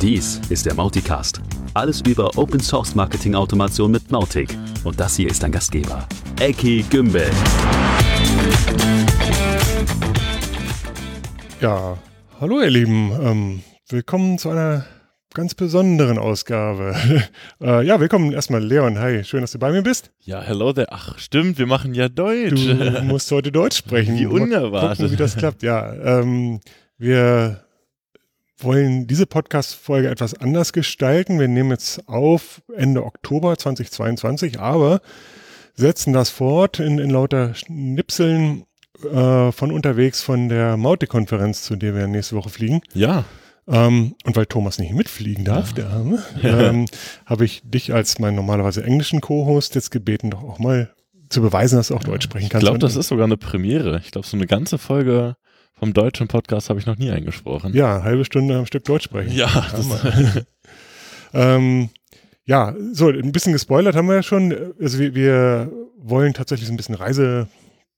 Dies ist der Mauticast. Alles über Open Source Marketing Automation mit Mautic. Und das hier ist dein Gastgeber, Eki Gümbel. Ja, hallo ihr Lieben. Ähm, willkommen zu einer ganz besonderen Ausgabe. äh, ja, willkommen erstmal Leon. Hi, schön, dass du bei mir bist. Ja, hello there. Ach, stimmt, wir machen ja Deutsch. Du musst heute Deutsch sprechen. Wie Mal unerwartet. Gucken, wie das klappt. Ja, ähm, wir wollen diese Podcast-Folge etwas anders gestalten. Wir nehmen jetzt auf Ende Oktober 2022, aber setzen das fort in, in lauter Schnipseln äh, von unterwegs von der Maute-Konferenz, zu der wir nächste Woche fliegen. Ja, Ähm, und weil Thomas nicht mitfliegen darf, der Arme, ähm, habe ich dich als meinen normalerweise englischen Co-Host jetzt gebeten, doch auch mal zu beweisen, dass du auch Deutsch sprechen ich kannst. glaube, das ist sogar eine Premiere. Ich glaube, so eine ganze Folge vom deutschen Podcast habe ich noch nie eingesprochen. Ja, halbe Stunde am Stück Deutsch sprechen. Ja, Ähm, ja, so, ein bisschen gespoilert haben wir ja schon. Also wir, wir wollen tatsächlich so ein bisschen Reise,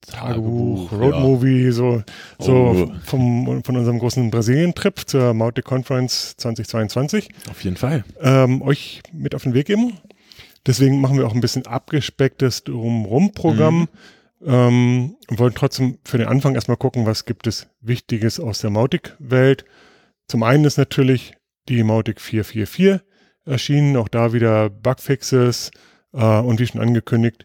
Tagebuch, Tagebuch, Roadmovie, so, so Oh. vom, von unserem großen Brasilien-Trip zur Mautic Conference 2022 auf jeden Fall. ähm, euch mit auf den Weg geben. Deswegen machen wir auch ein bisschen abgespecktes Drumrum-Programm. Ähm, und wollen trotzdem für den Anfang erstmal gucken, was gibt es Wichtiges aus der Mautic-Welt. Zum einen ist natürlich die Mautic 444 erschienen, auch da wieder Bugfixes äh, und wie schon angekündigt,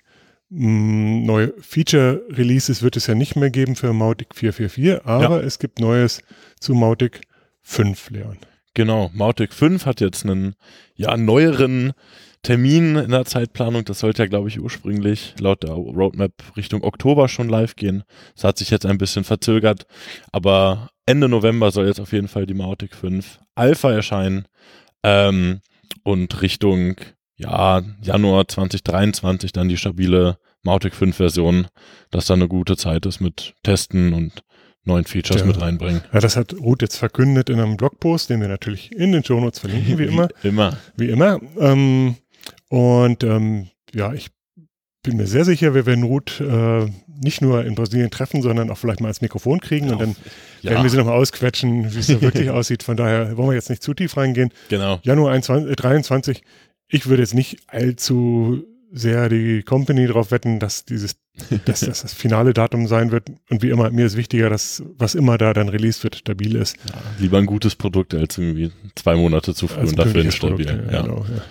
neue Feature-Releases wird es ja nicht mehr geben für Mautic 444, aber es gibt Neues zu Mautic 5, Leon. Genau, Mautic 5 hat jetzt einen ja, neueren Termin in der Zeitplanung. Das sollte ja, glaube ich, ursprünglich laut der Roadmap Richtung Oktober schon live gehen. Das hat sich jetzt ein bisschen verzögert, aber Ende November soll jetzt auf jeden Fall die Mautic 5 Alpha erscheinen ähm, und Richtung ja, Januar 2023 dann die stabile Mautic 5 Version, dass da eine gute Zeit ist mit Testen und neuen Features Ja. mit reinbringen. Ja, das hat Ruth jetzt verkündet in einem Blogpost, den wir natürlich in den Shownotes verlinken, wie immer. Immer. Wie immer. Ähm, und ähm, ja, ich bin mir sehr sicher, wir werden Ruth äh, nicht nur in Brasilien treffen, sondern auch vielleicht mal als Mikrofon kriegen und dann werden wir sie nochmal ausquetschen, wie es da wirklich aussieht. Von daher wollen wir jetzt nicht zu tief reingehen. genau. Januar 21, äh, 23, ich würde jetzt nicht allzu sehr die Company darauf wetten, dass dieses, dass das das finale Datum sein wird. Und wie immer, mir ist wichtiger, dass was immer da dann released wird, stabil ist. Ja, lieber ein gutes Produkt als irgendwie zwei Monate zu früh Als und dafür instabil. Produkt, ja. Genau, ja.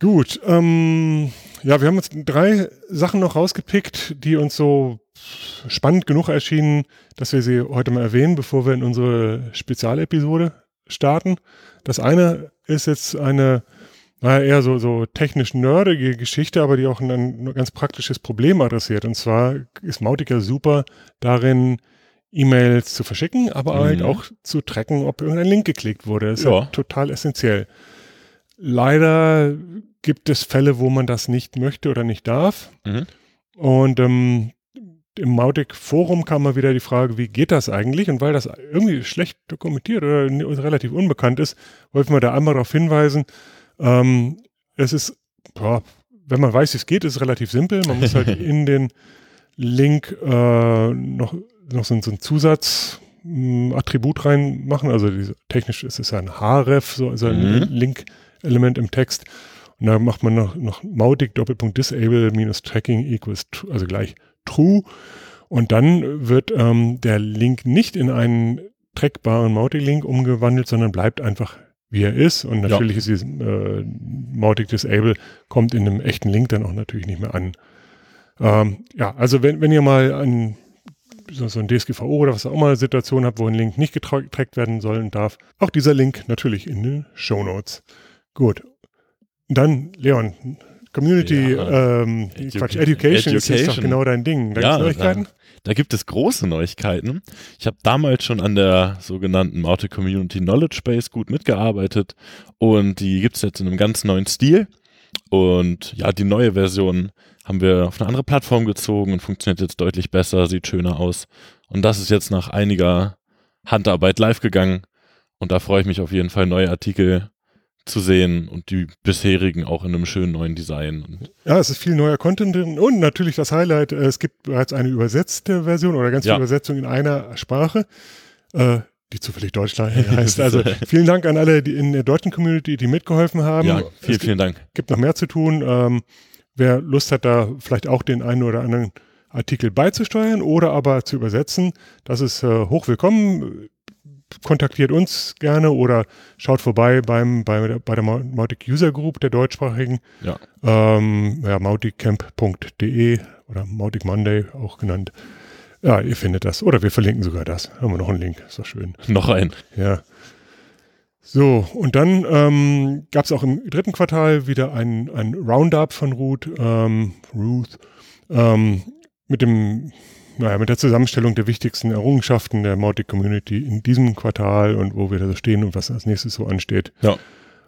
Gut, ähm, ja, wir haben uns drei Sachen noch rausgepickt, die uns so spannend genug erschienen, dass wir sie heute mal erwähnen, bevor wir in unsere Spezialepisode starten. Das eine ist jetzt eine naja, eher so, so technisch nerdige Geschichte, aber die auch ein, ein ganz praktisches Problem adressiert. Und zwar ist Mautica super darin, E-Mails zu verschicken, aber Mhm. halt auch zu tracken, ob irgendein Link geklickt wurde. Das ist Ja. halt total essentiell. Leider gibt es Fälle, wo man das nicht möchte oder nicht darf. Mhm. Und ähm, im Mautic-Forum kam mal wieder die Frage, wie geht das eigentlich? Und weil das irgendwie schlecht dokumentiert oder relativ unbekannt ist, wollten wir da einmal darauf hinweisen, ähm, es ist, boah, wenn man weiß, wie es geht, ist es relativ simpel. Man muss halt in den Link äh, noch, noch so, ein- so ein Zusatzattribut reinmachen. Also diese, technisch ist es ja ein href, so also ein Mhm. Link-Element im Text. Und da macht man noch, noch Mautic Doppelpunkt Disable minus Tracking equals, also gleich true. Und dann wird ähm, der Link nicht in einen trackbaren Mautic-Link umgewandelt, sondern bleibt einfach wie er ist. Und Ja. natürlich ist dieses äh, Mautic Disable kommt in einem echten Link dann auch natürlich nicht mehr an. Ähm, ja, also wenn, wenn ihr mal ein so, so ein DSGVO oder was auch immer Situation habt, wo ein Link nicht getra- getrackt werden soll und darf, auch dieser Link natürlich in den Show Notes. Gut. Dann, Leon, Community, Ja. ähm, Edu- Quatsch, Education, ist, ist doch Education. genau dein Ding. Da Ja, Neuigkeiten? Da gibt es große Neuigkeiten. Ich habe damals schon an der sogenannten Mautic Community Knowledge Base gut mitgearbeitet und die gibt es jetzt in einem ganz neuen Stil. Und ja, die neue Version haben wir auf eine andere Plattform gezogen und funktioniert jetzt deutlich besser, sieht schöner aus. Und das ist jetzt nach einiger Handarbeit live gegangen. Und da freue ich mich auf jeden Fall, neue Artikel zu sehen und die bisherigen auch in einem schönen neuen Design. Ja, es ist viel neuer Content drin und natürlich das Highlight, äh, es gibt bereits eine übersetzte Version oder ganz Ja. viele Übersetzungen in einer Sprache, äh, die zufällig Deutsch heißt. Also vielen Dank an alle die in der deutschen Community, die mitgeholfen haben. ja, es vielen, vielen Dank. gibt noch mehr zu tun. Ähm, wer Lust hat, da vielleicht auch den einen oder anderen Artikel beizusteuern oder aber zu übersetzen, das ist äh, hochwillkommen. Kontaktiert uns gerne oder schaut vorbei beim, bei, der- bei der Mau- Mautic User Group der deutschsprachigen. Ja. Ähm, ja, mauticamp.de oder Mautic Monday auch genannt. Ja, ihr findet das. Oder wir verlinken sogar das. Haben wir noch einen Link. Ist doch schön. Noch ein. Ja. So, und dann ähm, gab es auch im dritten Quartal wieder ein, ein Roundup von Ruth, ähm, Ruth ähm, mit dem, naja, mit der Zusammenstellung der wichtigsten Errungenschaften der Mautic Community in diesem Quartal und wo wir da so stehen und was als nächstes so ansteht. Ja.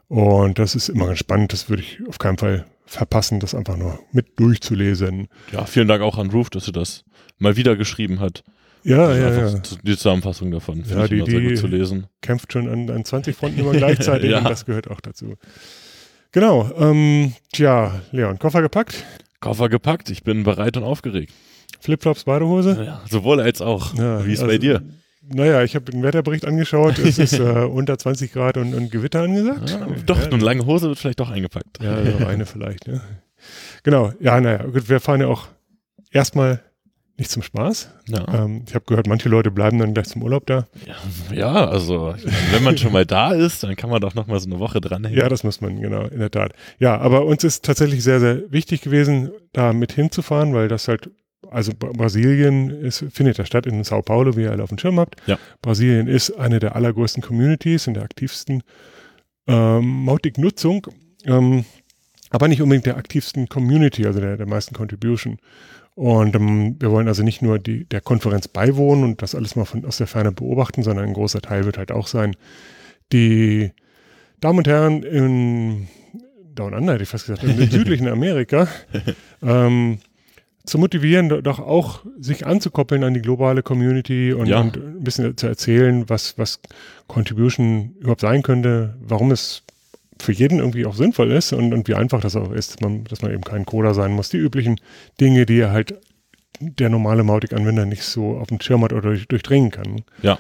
Und das ist immer ganz spannend. Das würde ich auf keinen Fall verpassen, das einfach nur mit durchzulesen. Ja, vielen Dank auch an Roof, dass sie das mal wieder geschrieben hat. Ja, ja, ja. Die Zusammenfassung davon finde Ja, ich die- immer sehr die- gut zu lesen. kämpft schon an, an 20 Fronten immer gleichzeitig Ja. und das gehört auch dazu. Genau, ähm, tja, Leon, Koffer gepackt, Koffer gepackt, ich bin bereit und aufgeregt. Flipflops, Badehose. Ja, sowohl als auch. Ja, Wie ist also, bei dir? Naja, ich habe den Wetterbericht angeschaut, es ist äh, unter 20 Grad und, und Gewitter angesagt. Ja, doch, ja, eine lange Hose wird vielleicht doch eingepackt. ja, noch eine vielleicht. Ja. Genau, ja, naja, gut, wir fahren ja auch erstmal nicht zum Spaß. Ja, Ähm, ich habe gehört, manche Leute bleiben dann gleich zum Urlaub da. ja, ja also meine, wenn man schon mal da ist, dann kann man doch noch mal so eine Woche dranhängen. Ja, das muss man, genau, in der Tat. Ja, aber uns ist tatsächlich sehr, sehr wichtig gewesen, da mit hinzufahren, weil das halt, also Bra- Brasilien ist, findet ja statt in Sao Paulo, wie ihr alle auf dem Schirm habt. Ja. Brasilien ist eine der allergrößten Communities und der aktivsten ähm, Mautic-Nutzung, ähm, aber nicht unbedingt der aktivsten Community, also der, der meisten Contribution. Und ähm, wir wollen also nicht nur die, der Konferenz beiwohnen und das alles mal von, aus der Ferne beobachten, sondern ein großer Teil wird halt auch sein, die Damen und Herren in Down Under, hätte ich fast gesagt, im südlichen Amerika, ähm, zu motivieren, do- doch auch sich anzukoppeln an die globale Community und, Ja. und ein bisschen zu erzählen, was, was Contribution überhaupt sein könnte, warum es für jeden irgendwie auch sinnvoll ist und, und wie einfach das auch ist, dass man, dass man eben kein Coder sein muss. Die üblichen Dinge, die halt der normale Mautic-Anwender nicht so auf dem Schirm hat oder durch, durchdringen kann. Ja.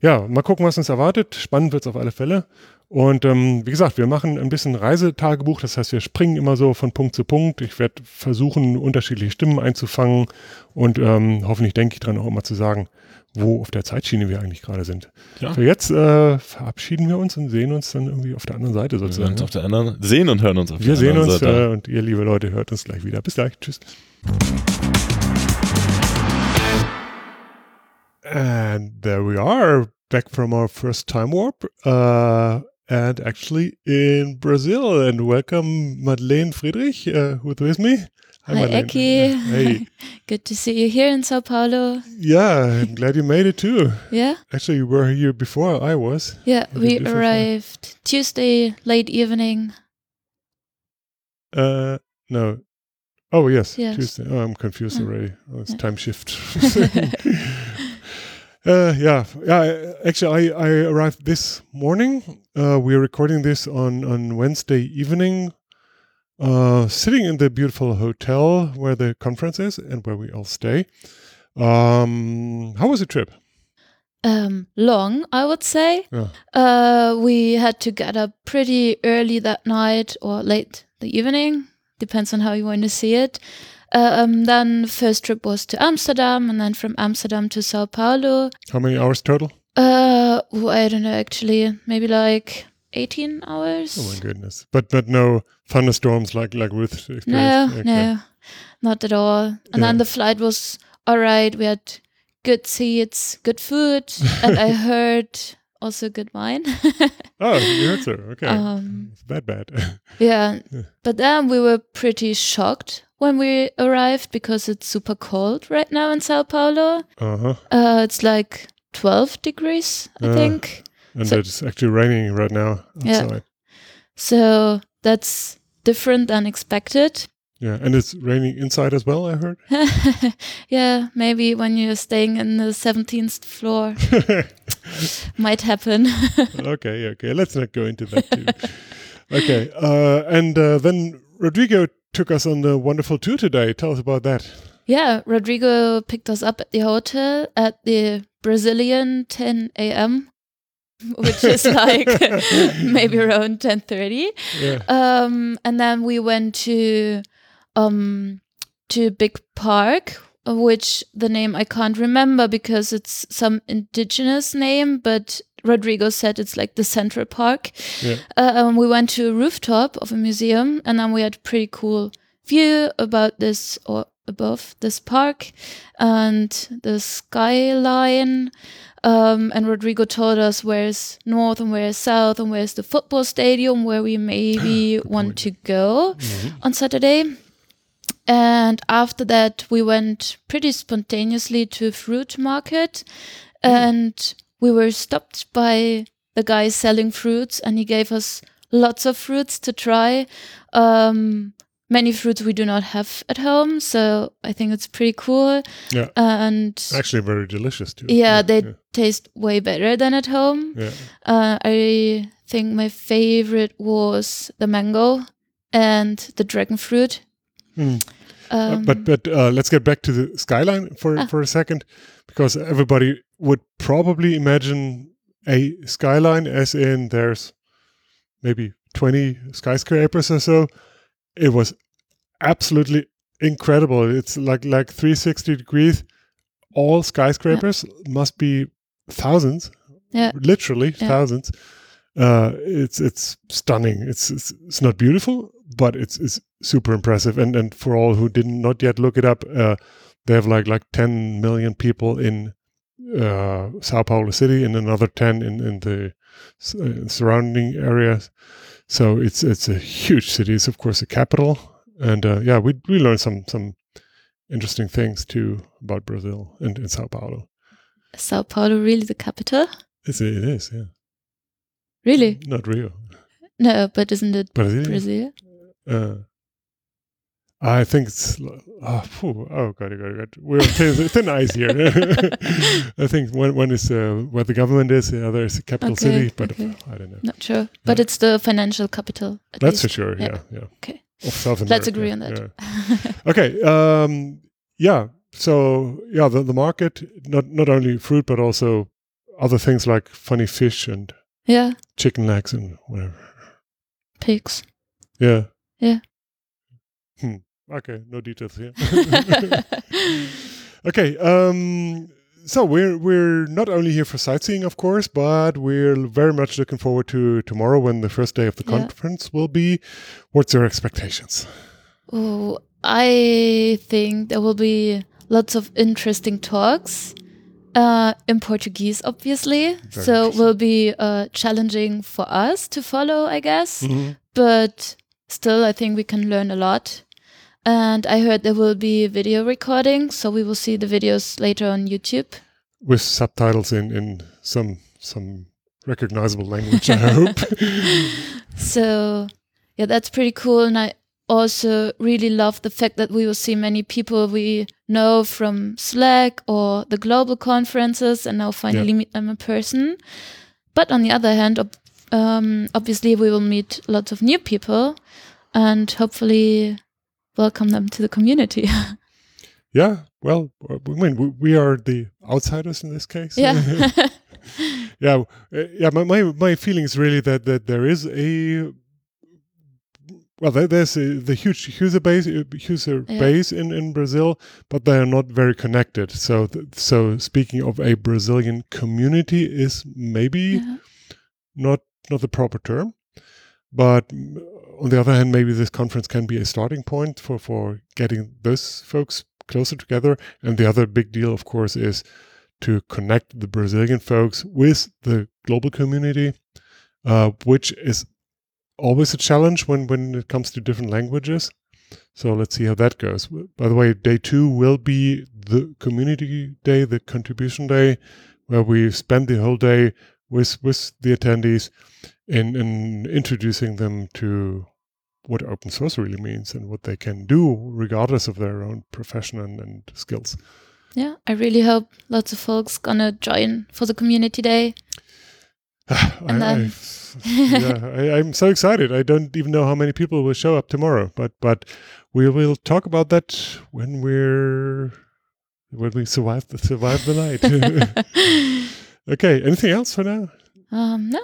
Ja, mal gucken, was uns erwartet. Spannend wird es auf alle Fälle. Und ähm, wie gesagt, wir machen ein bisschen Reisetagebuch, das heißt, wir springen immer so von Punkt zu Punkt. Ich werde versuchen, unterschiedliche Stimmen einzufangen und ähm, hoffentlich denke ich dran auch immer zu sagen, wo auf der Zeitschiene wir eigentlich gerade sind. Ja. Für jetzt äh, verabschieden wir uns und sehen uns dann irgendwie auf der anderen Seite Wir sozusagen. uns auf der anderen sehen und hören uns auf Wir der sehen anderen uns Seite. äh, und ihr, liebe Leute, hört uns gleich wieder. Bis gleich. Tschüss. And there we are, back from our first time warp, uh, and actually in Brazil. And welcome, Madlen Friedrich, uh, who's with me. Hi, Madlen. Eki. Hey. Good to see you here in Sao Paulo. Yeah, I'm glad you made it too. Yeah, Actually, you were here before I was. yeah. We did you do for fun? arrived Tuesday late evening. Uh, no. Oh, yes. Yes. Tuesday. Oh, I'm confused already. Oh, it's Yeah. time shift. uh, yeah. Yeah. Actually, I, I arrived this morning. Uh, we're recording this on, on Wednesday evening, uh, sitting in the beautiful hotel where the conference is and where we all stay. Um, how was the trip? Um, long, I would say. Yeah. Uh, we had to get up pretty early that night or late the evening, depends on how you want to see it. Um, then the first trip was to Amsterdam, and then from Amsterdam to Sao Paulo. How many hours total? Uh, oh, I don't know actually, maybe like 18 hours. Oh my goodness! But but no thunderstorms like like Ruth experienced. No, Okay. no, not at all. And Yeah. then the flight was all right. We had good seats, good food, and I heard also good wine. Oh, you heard so. Okay. um, it's bad, bad. yeah, Yeah. but then we were pretty shocked when we arrived because it's super cold right now in Sao Paulo. uh huh. Uh, it's like 12 degrees, I Uh. think. And So- it's actually raining right now Yeah. So that's different than expected. Yeah. and it's raining inside as well. I heard. yeah, maybe when you're staying in the 17th floor, might happen. okay, okay. Let's not go into that too. okay. Uh, and uh, then Rodrigo took us on the wonderful tour today. Tell us about that. Yeah, Rodrigo picked us up at the hotel at the Brazilian 10 a.m., which is like maybe around 10:30. Yeah. Um, and then we went to um, to Big Park, which the name I can't remember because it's some indigenous name, but Rodrigo said it's like the Central Park. Yeah. Uh, um, we went to a rooftop of a museum, and then we had a pretty cool view about this or above this park and the skyline. Um, and Rodrigo told us where's north and where's south and where's the football stadium where we maybe want to go on Saturday. And after that, we went pretty spontaneously to a fruit market and we were stopped by the guy selling fruits and he gave us lots of fruits to try. Um, many fruits we do not have at home, so I think it's pretty cool. Yeah. And Actually, very delicious too. yeah, they yeah. taste way better than at home. yeah. Uh, I think my favorite was the mango and the dragon fruit. Mm. Uh, Um, but but uh, let's get back to the skyline for Ah. for a second, because everybody would probably imagine a skyline as in there's maybe 20 skyscrapers or so. It was absolutely incredible. It's like like 360 degrees. All skyscrapers must be thousands, Yeah. literally Yeah. thousands. Uh, it's it's stunning. It's, it's it's not beautiful, but it's it's super impressive. And and for all who did not yet look it up, uh, they have like like 10 million people in uh, Sao Paulo city and another 10 in in the uh, surrounding areas. So it's it's a huge city. It's of course a capital, and uh, yeah, we we learned some some interesting things too about Brazil and, and Sao Paulo. Sao Paulo really the capital? It's, it is, yeah. Really? Not Rio, No, but isn't it Brazil. Brazil? Uh, I think it's oh, phew, oh god, god, god. We're thin, thin ice here. I think one one is uh, where the government is, the other is the capital Okay, city, but okay. I don't know. Not sure, but Yeah. it's the financial capital. At That's for sure. Yeah. Yeah, yeah. Okay. Of South America. Let's agree on that. yeah. Okay. Um, yeah. So yeah, the, the market not not only fruit but also other things like funny fish and yeah, chicken legs and whatever. pigs. Yeah. Yeah. Hmm. Okay. No details here. okay. Um. So we're we're not only here for sightseeing, of course, but we're very much looking forward to tomorrow when the first day of the Yeah. conference will be. What's your expectations? Oh, I think there will be lots of interesting talks uh, in Portuguese, obviously. Very so it will be uh, challenging for us to follow, I guess. Mm-hmm. But still, I think we can learn a lot. And I heard there will be a video recording, so we will see the videos later on YouTube. with subtitles in in some some recognizable language. I hope. So, yeah, that's pretty cool. And I also really love the fact that we will see many people we know from Slack or the global conferences and now finally meet them in person. But on the other hand, ob- um, obviously, we will meet lots of new people and hopefully welcome them to the community. yeah. Well, I mean, we, we are the outsiders in this case. yeah. yeah. uh, Yeah. My, my my feeling is really that that there is a well, there's a, the huge user base, uh, user Yeah. base in, in Brazil, but they are not very connected. So, th- so speaking of a Brazilian community, is maybe Yeah. not not the proper term. But on the other hand, maybe this conference can be a starting point for for getting those folks closer together. And the other big deal, of course, is to connect the Brazilian folks with the global community, uh, which is always a challenge when when it comes to different languages. So let's see how that goes. By the way, day two will be the community day, the contribution day, where we spend the whole day with with the attendees in in introducing them to what open source really means and what they can do regardless of their own profession and, and skills. yeah, I really hope lots of folks gonna join for the community day. I, then- yeah, I, I'm so excited. I don't even know how many people will show up tomorrow, but but we will talk about that when we're when we survive the survive the night. okay. Anything else for now? um, no,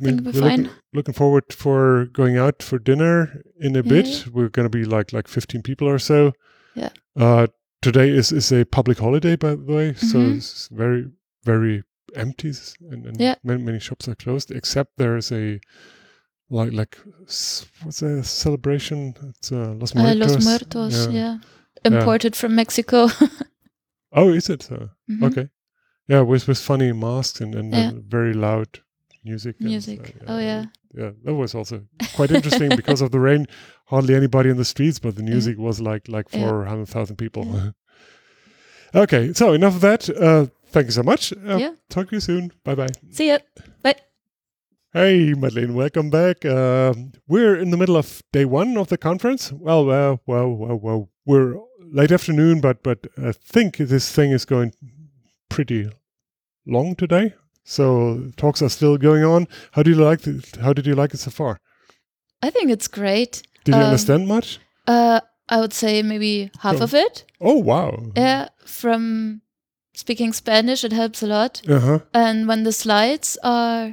I mean, think we're fine. Looking, looking forward for going out for dinner in a bit. We're going to be like like 15 people or so. Yeah. Uh, today is is a public holiday, by the way, so Mhm. it's very very empty, and, and Yeah. many many shops are closed. Except there is a like like what's a celebration? It's uh, Los Uh, Muertos. Los Muertos, Yeah. yeah. Imported from Mexico. Oh, is it? Uh, Mhm. Okay. Yeah, with with funny masks and and, Yeah. and very loud music. and Music. so, Oh, yeah. yeah, that was also quite interesting because of the rain. Hardly anybody in the streets, but the music was like like Yeah. four hundred thousand people. okay, so enough of that. Uh, thank you so much. Uh, Yeah. Talk to you soon. Bye bye. See ya. Bye. Hey, Madlen, welcome back. Um we're in the middle of day one of the conference. Well, well, well, well, well. We're late afternoon, but but I think this thing is going pretty long today. So talks are still going on. How do you like it? How did you like it so far? I think it's great. Did you Um, understand much? Uh, I would say maybe half Go. of it. Oh wow. Yeah, from speaking Spanish, it helps a lot. Uh huh. And when the slides are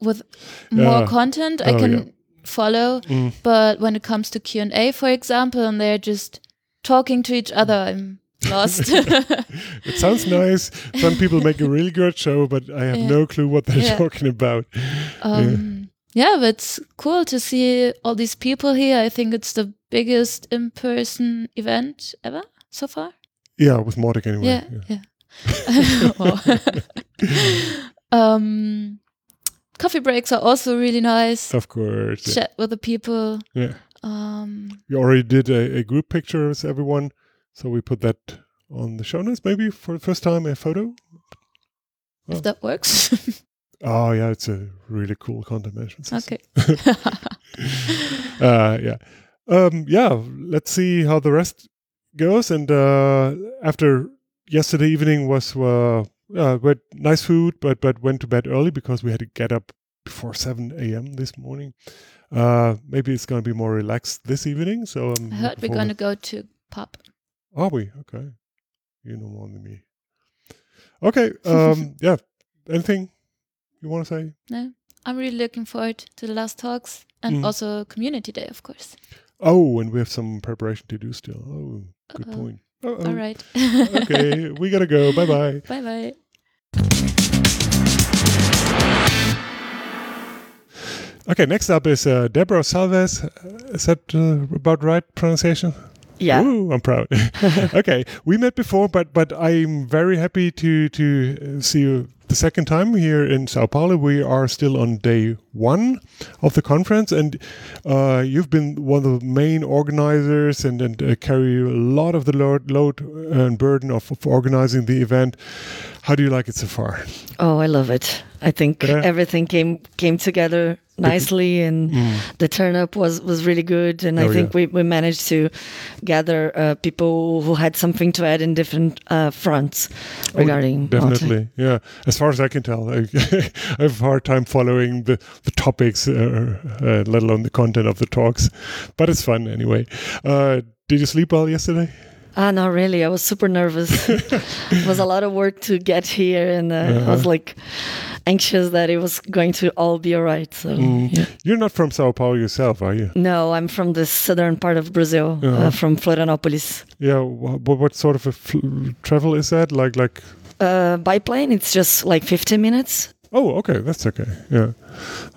with more Yeah. content, I Oh, can yeah. follow. Mm. But when it comes to Q and A, for example, and they're just talking to each other, I'm lost. It sounds nice. Some people make a really good show, but I have Yeah. no clue what they're Yeah. talking about. um, yeah, but it's cool to see all these people here. I think it's the biggest in-person event ever so far. Yeah, with Mautic anyway. Yeah, yeah. Um, coffee breaks are also really nice. Of course. Yeah. Chat with the people. yeah. Um, We already did a, a group picture with everyone, so we put that on the show notes. Maybe for the first time, a photo. If that works. Oh yeah, it's a really cool content management system. okay. uh, yeah, um, yeah. Let's see how the rest goes. And uh, after yesterday evening was uh, uh, we had nice food, but but went to bed early because we had to get up before seven a.m. this morning. Uh, maybe it's going to be more relaxed this evening. So I'm I heard we're going to go to pub. Are we? Okay. You know more than me. Okay. Um, yeah. Anything you want to say? No, I'm really looking forward to the last talks and Mm. also community day, of course. Oh, and we have some preparation to do still. Oh, good Uh-oh. point. Uh-oh. All right. okay, we gotta go. Bye bye. bye bye. Okay, next up is uh, Deborah Salves. Uh, Is that uh, about right pronunciation? Yeah. Ooh, I'm proud. okay, we met before, but but I'm very happy to to uh, see you the second time here in Sao Paulo. We are still on day one of the conference, and uh, you've been one of the main organizers and and uh, carry a lot of the load, load and burden of, of organizing the event. How do you like it so far? Oh, I love it. I think Yeah. everything came came together nicely, and the turn up was was really good. And Oh, I think yeah. we, we managed to gather uh, people who had something to add in different uh, fronts regarding Oh, Definitely, yeah. As far as I can tell, I, I have a hard time following the, the topics, uh, uh, let alone the content of the talks. But it's fun anyway. Uh, did you sleep well yesterday? Ah, not really. I was super nervous. it was a lot of work to get here, and uh, I was Uh-huh. like anxious that it was going to all be all right. So, Mm. yeah. You're not from Sao Paulo yourself, are you? no, I'm from the southern part of Brazil, Uh-huh. uh, from Florianopolis. Yeah. What, what sort of a fl- travel is that? Like, like. Uh, by plane, it's just like 15 minutes. Oh, okay, that's okay. Yeah.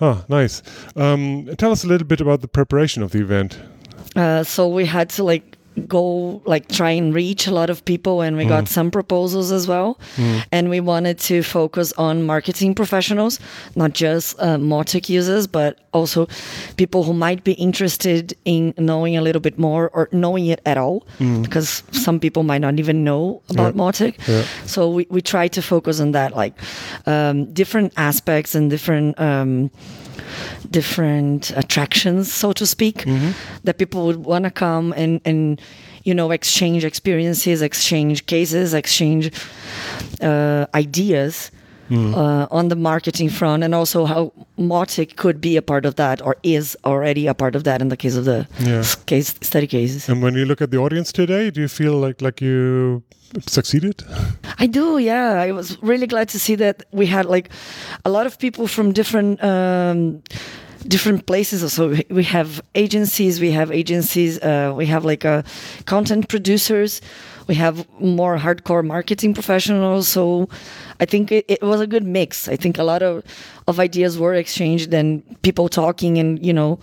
Ah, nice. Um, tell us a little bit about the preparation of the event. Uh, so we had to like go like try and reach a lot of people and we Mm. got some proposals as well and we wanted to focus on marketing professionals not just uh, Mautic users but also people who might be interested in knowing a little bit more or knowing it at all because some people might not even know about Yeah. Mautic Yeah. so we, we try to focus on that like um, different aspects and different um, different attractions, so to speak, that people would want to come and, and, you know, exchange experiences, exchange cases, exchange uh, ideas uh, on the marketing front, and also how Mautic could be a part of that, or is already a part of that in the case of the Yeah. case study cases. And when you look at the audience today, do you feel like like you succeeded? I do, yeah. I was really glad to see that we had like a lot of people from different um, different places. So we- have agencies, we have agencies, uh, we have like uh, content producers, we have more hardcore marketing professionals. So I think it, it was a good mix. I think a lot of of ideas were exchanged and people talking and you know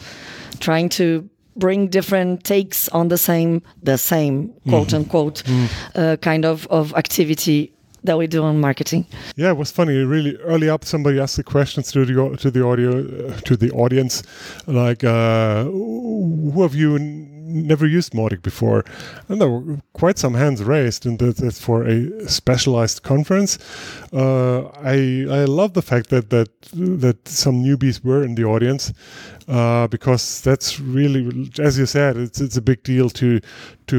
trying to bring different takes on the same the same quote unquote uh, kind of of activity that we do on marketing Yeah, it was funny. Really early up, somebody asked the questions to the to the audio uh, to the audience, like, uh, "Who of you n- never used Mautic before?" And there were quite some hands raised, and that, that's for a specialized conference. Uh, I I love the fact that that that some newbies were in the audience, uh, because that's really, as you said, it's it's a big deal to to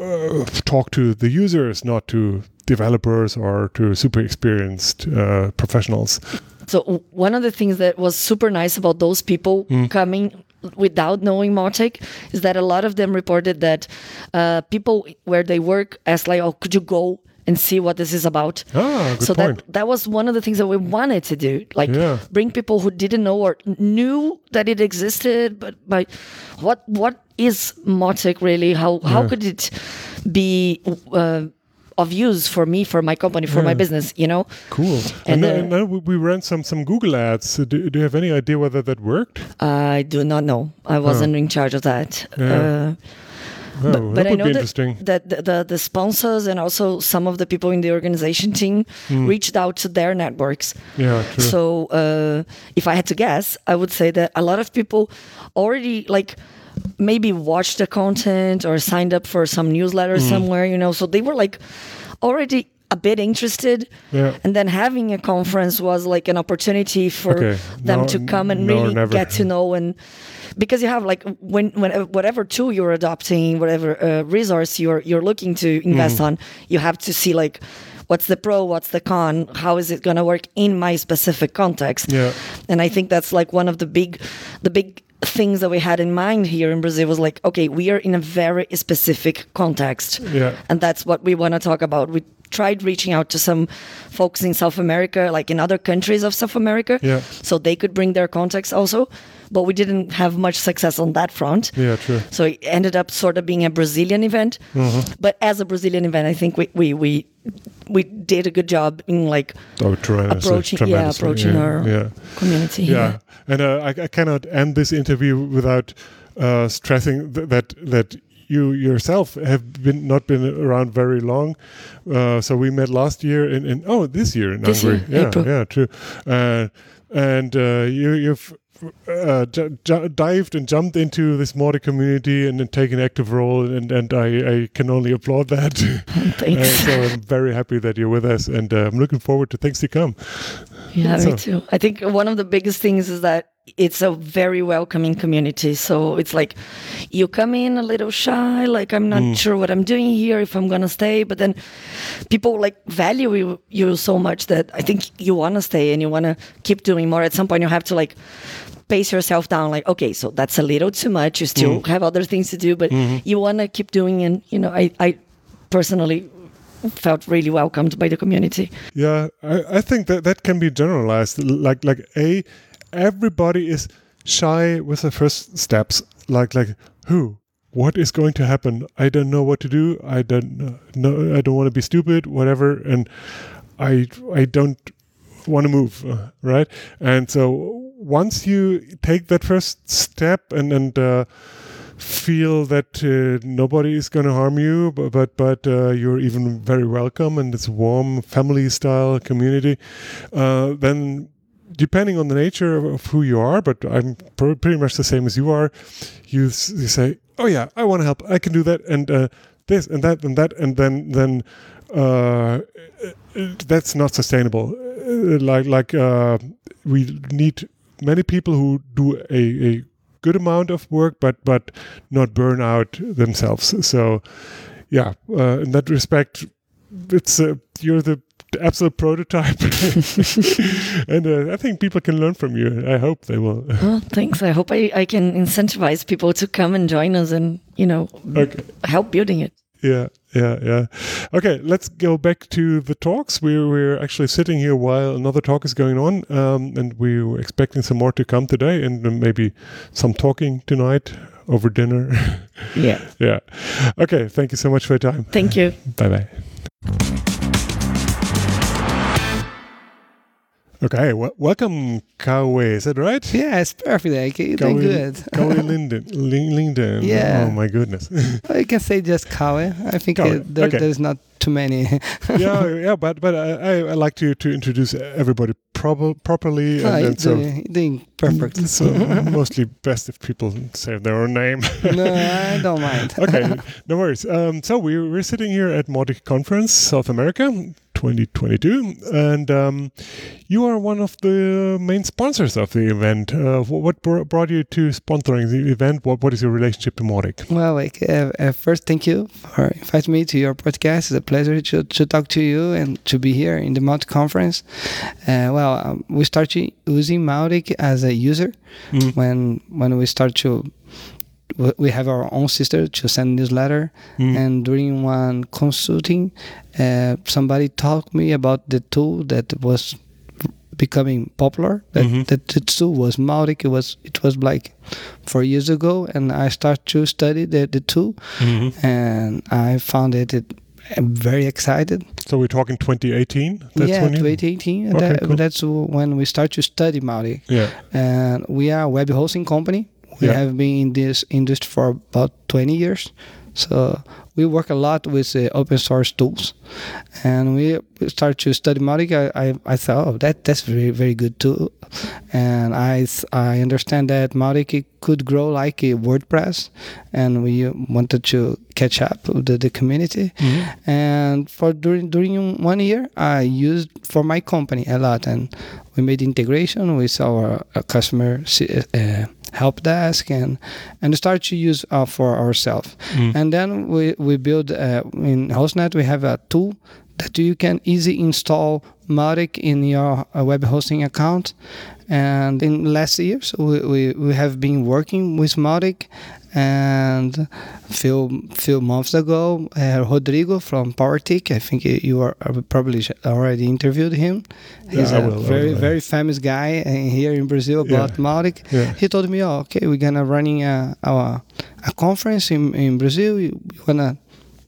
uh, talk to the users, not to developers or to super experienced uh, professionals. so one of the things that was super nice about those people coming without knowing Mautic is that a lot of them reported that uh, people where they work asked like oh could you go and see what this is about Ah, good so point. that that was one of the things that we wanted to do like Yeah. bring people who didn't know or knew that it existed but by what what is Mautic really how how could it be uh, of use for me for my company for my business you know Cool. And, And, uh, then and we- ran some some Google ads. Do, do you have any idea whether that worked? I do not know I wasn't in charge of that Yeah. uh, Oh, but, but I know that, that the, the the sponsors and also some of the people in the organization team Hmm. reached out to their networks Yeah, true. So uh, if I had to guess, I would say that a lot of people already like maybe watched the content or signed up for some newsletter Mm. somewhere, you know. So they were like already a bit interested. Yeah. And then having a conference was like an opportunity for Okay. them No- to come and no really never. get to know and because you have like when when whatever tool you're adopting, whatever uh, resource you're you're looking to invest Mm-hmm. on, you have to see like what's the pro, what's the con, how is it going to work in my specific context. Yeah. And I think that's like one of the big the big things that we had in mind here in Brazil was like, okay, we are in a very specific context. Yeah. And that's what we want to talk about. We tried reaching out to some folks in South America, like in other countries of South America, Yeah. so they could bring their context also. But we didn't have much success on that front. Yeah, true. So it ended up sort of being a Brazilian event. Mm-hmm. But as a Brazilian event, I think we, we, we, we did a good job in like Oh, approaching, yeah, approaching yeah, our yeah. community. Yeah, and uh, I, I cannot end this interview without uh, stressing th- that that you yourself have been not been around very long. Uh, so we met last year in, in oh this year in This Hungary. year, yeah, April. yeah, true. Uh, and uh, you you've. Uh, dived and jumped into this Mautic community and then taken an active role, and, and I, I can only applaud that. Uh, Thanks. so I'm very happy that you're with us, and uh, I'm looking forward to things to come. Yeah, So- me too. I think one of the biggest things is that it's a very welcoming community. So it's like you come in a little shy, like I'm not sure what I'm doing here, if I'm gonna stay. But then people like value you, you so much that I think you wanna stay and you wanna keep doing more. At some point, you have to like pace yourself down. Like, okay, so that's a little too much. You still have other things to do, but you wanna keep doing. And you know, I, I personally felt really welcomed by the community. Yeah, I, I think that that can be generalized. Like like a everybody is shy with the first steps. Like like who what is going to happen? I don't know what to do. I don't know. I don't want to be stupid. Whatever. And I I don't want to move. uh, Right. And so once you take that first step and and uh, feel that uh, nobody is going to harm you, but but, uh, you're even very welcome and it's a warm family style community. Uh, then, depending on the nature of, who you are, but I'm pr- pretty much the same as you are. You, you say, "Oh yeah, I want to help. I can do that," and uh, this and that and that, and then then. Uh, that's not sustainable. Uh, like like uh, we need many people who do a, a good amount of work, but but not burn out themselves. So yeah, uh, in that respect, it's uh, you're the absolute prototype, and uh, I think people can learn from you. I hope they will. Thanks. I hope I, I can incentivize people to come and join us and, you know, Okay. help building it. Yeah, yeah, yeah. Okay, let's go back to the talks. We're we're actually sitting here while another talk is going on, um, and we were expecting some more to come today, and maybe some talking tonight over dinner. Yeah. yeah. Okay. Thank you so much for your time. Thank you. Bye bye. Okay. W- welcome, Kauê. Is that right? Yeah, it's perfect. Like, you're Kauê- good. Kauê Linden. Lin- Linden. Yeah. Oh my goodness. I can say just Kauê. I think Kauê, uh, there, okay. there's not too many. yeah, yeah, but but I, I, like to to introduce everybody proper, properly, Ah, and, so doing, doing perfect. So mostly best if people say their own name. no, I don't mind. okay, no worries. Um, so we we're sitting here at Mautic Conference South America 2022, and um, you are one of the main sponsors of the event. Uh, what br- brought you to sponsoring the event? What what is your relationship to Mautic? Well, like uh, uh, first, thank you for inviting me to your podcast. It's a pleasure to, to talk to you and to be here in the Mautic conference. Uh, well, um, we started using Mautic as a user Mm. when when we start to. We- have our own sister to send newsletter, Mm. and during one consulting, uh, somebody talked me about the tool that was becoming popular. That, Mhm. that the tool was Mautic. It was it was like four years ago, and I started to study the, the tool, Mhm. and I found it. it I'm very excited. So we're talking 2018. yeah, 2018. Okay, that, cool. That's when we start to study Mautic. Yeah. And we are a web hosting company. We Yeah. have been in this industry for about 20 years. So we work a lot with uh, open source tools. And we start to study Mautic. I, I, I thought, oh, that, that's very, very good tool. And I, th- I understand that Mautic could grow like a WordPress. And we wanted to catch up with the, the community. Mm-hmm. And for during, during one year, I used for my company a lot. And we made integration with our uh, customer uh, help desk and and start to use uh, for ourselves. Mm. And then we we build uh, in HostNet we have a tool that you can easy install Mautic in your uh, web hosting account. And in last years we, we, we have been working with Mautic and few few months ago uh, Rodrigo from Powertic I think you are probably already interviewed him he's Yeah, a will, very will. very famous guy uh, here in Brazil about Yeah. Mautic Yeah. he told me, "Oh, okay, we're gonna running a a, a conference in in Brazil. You wanna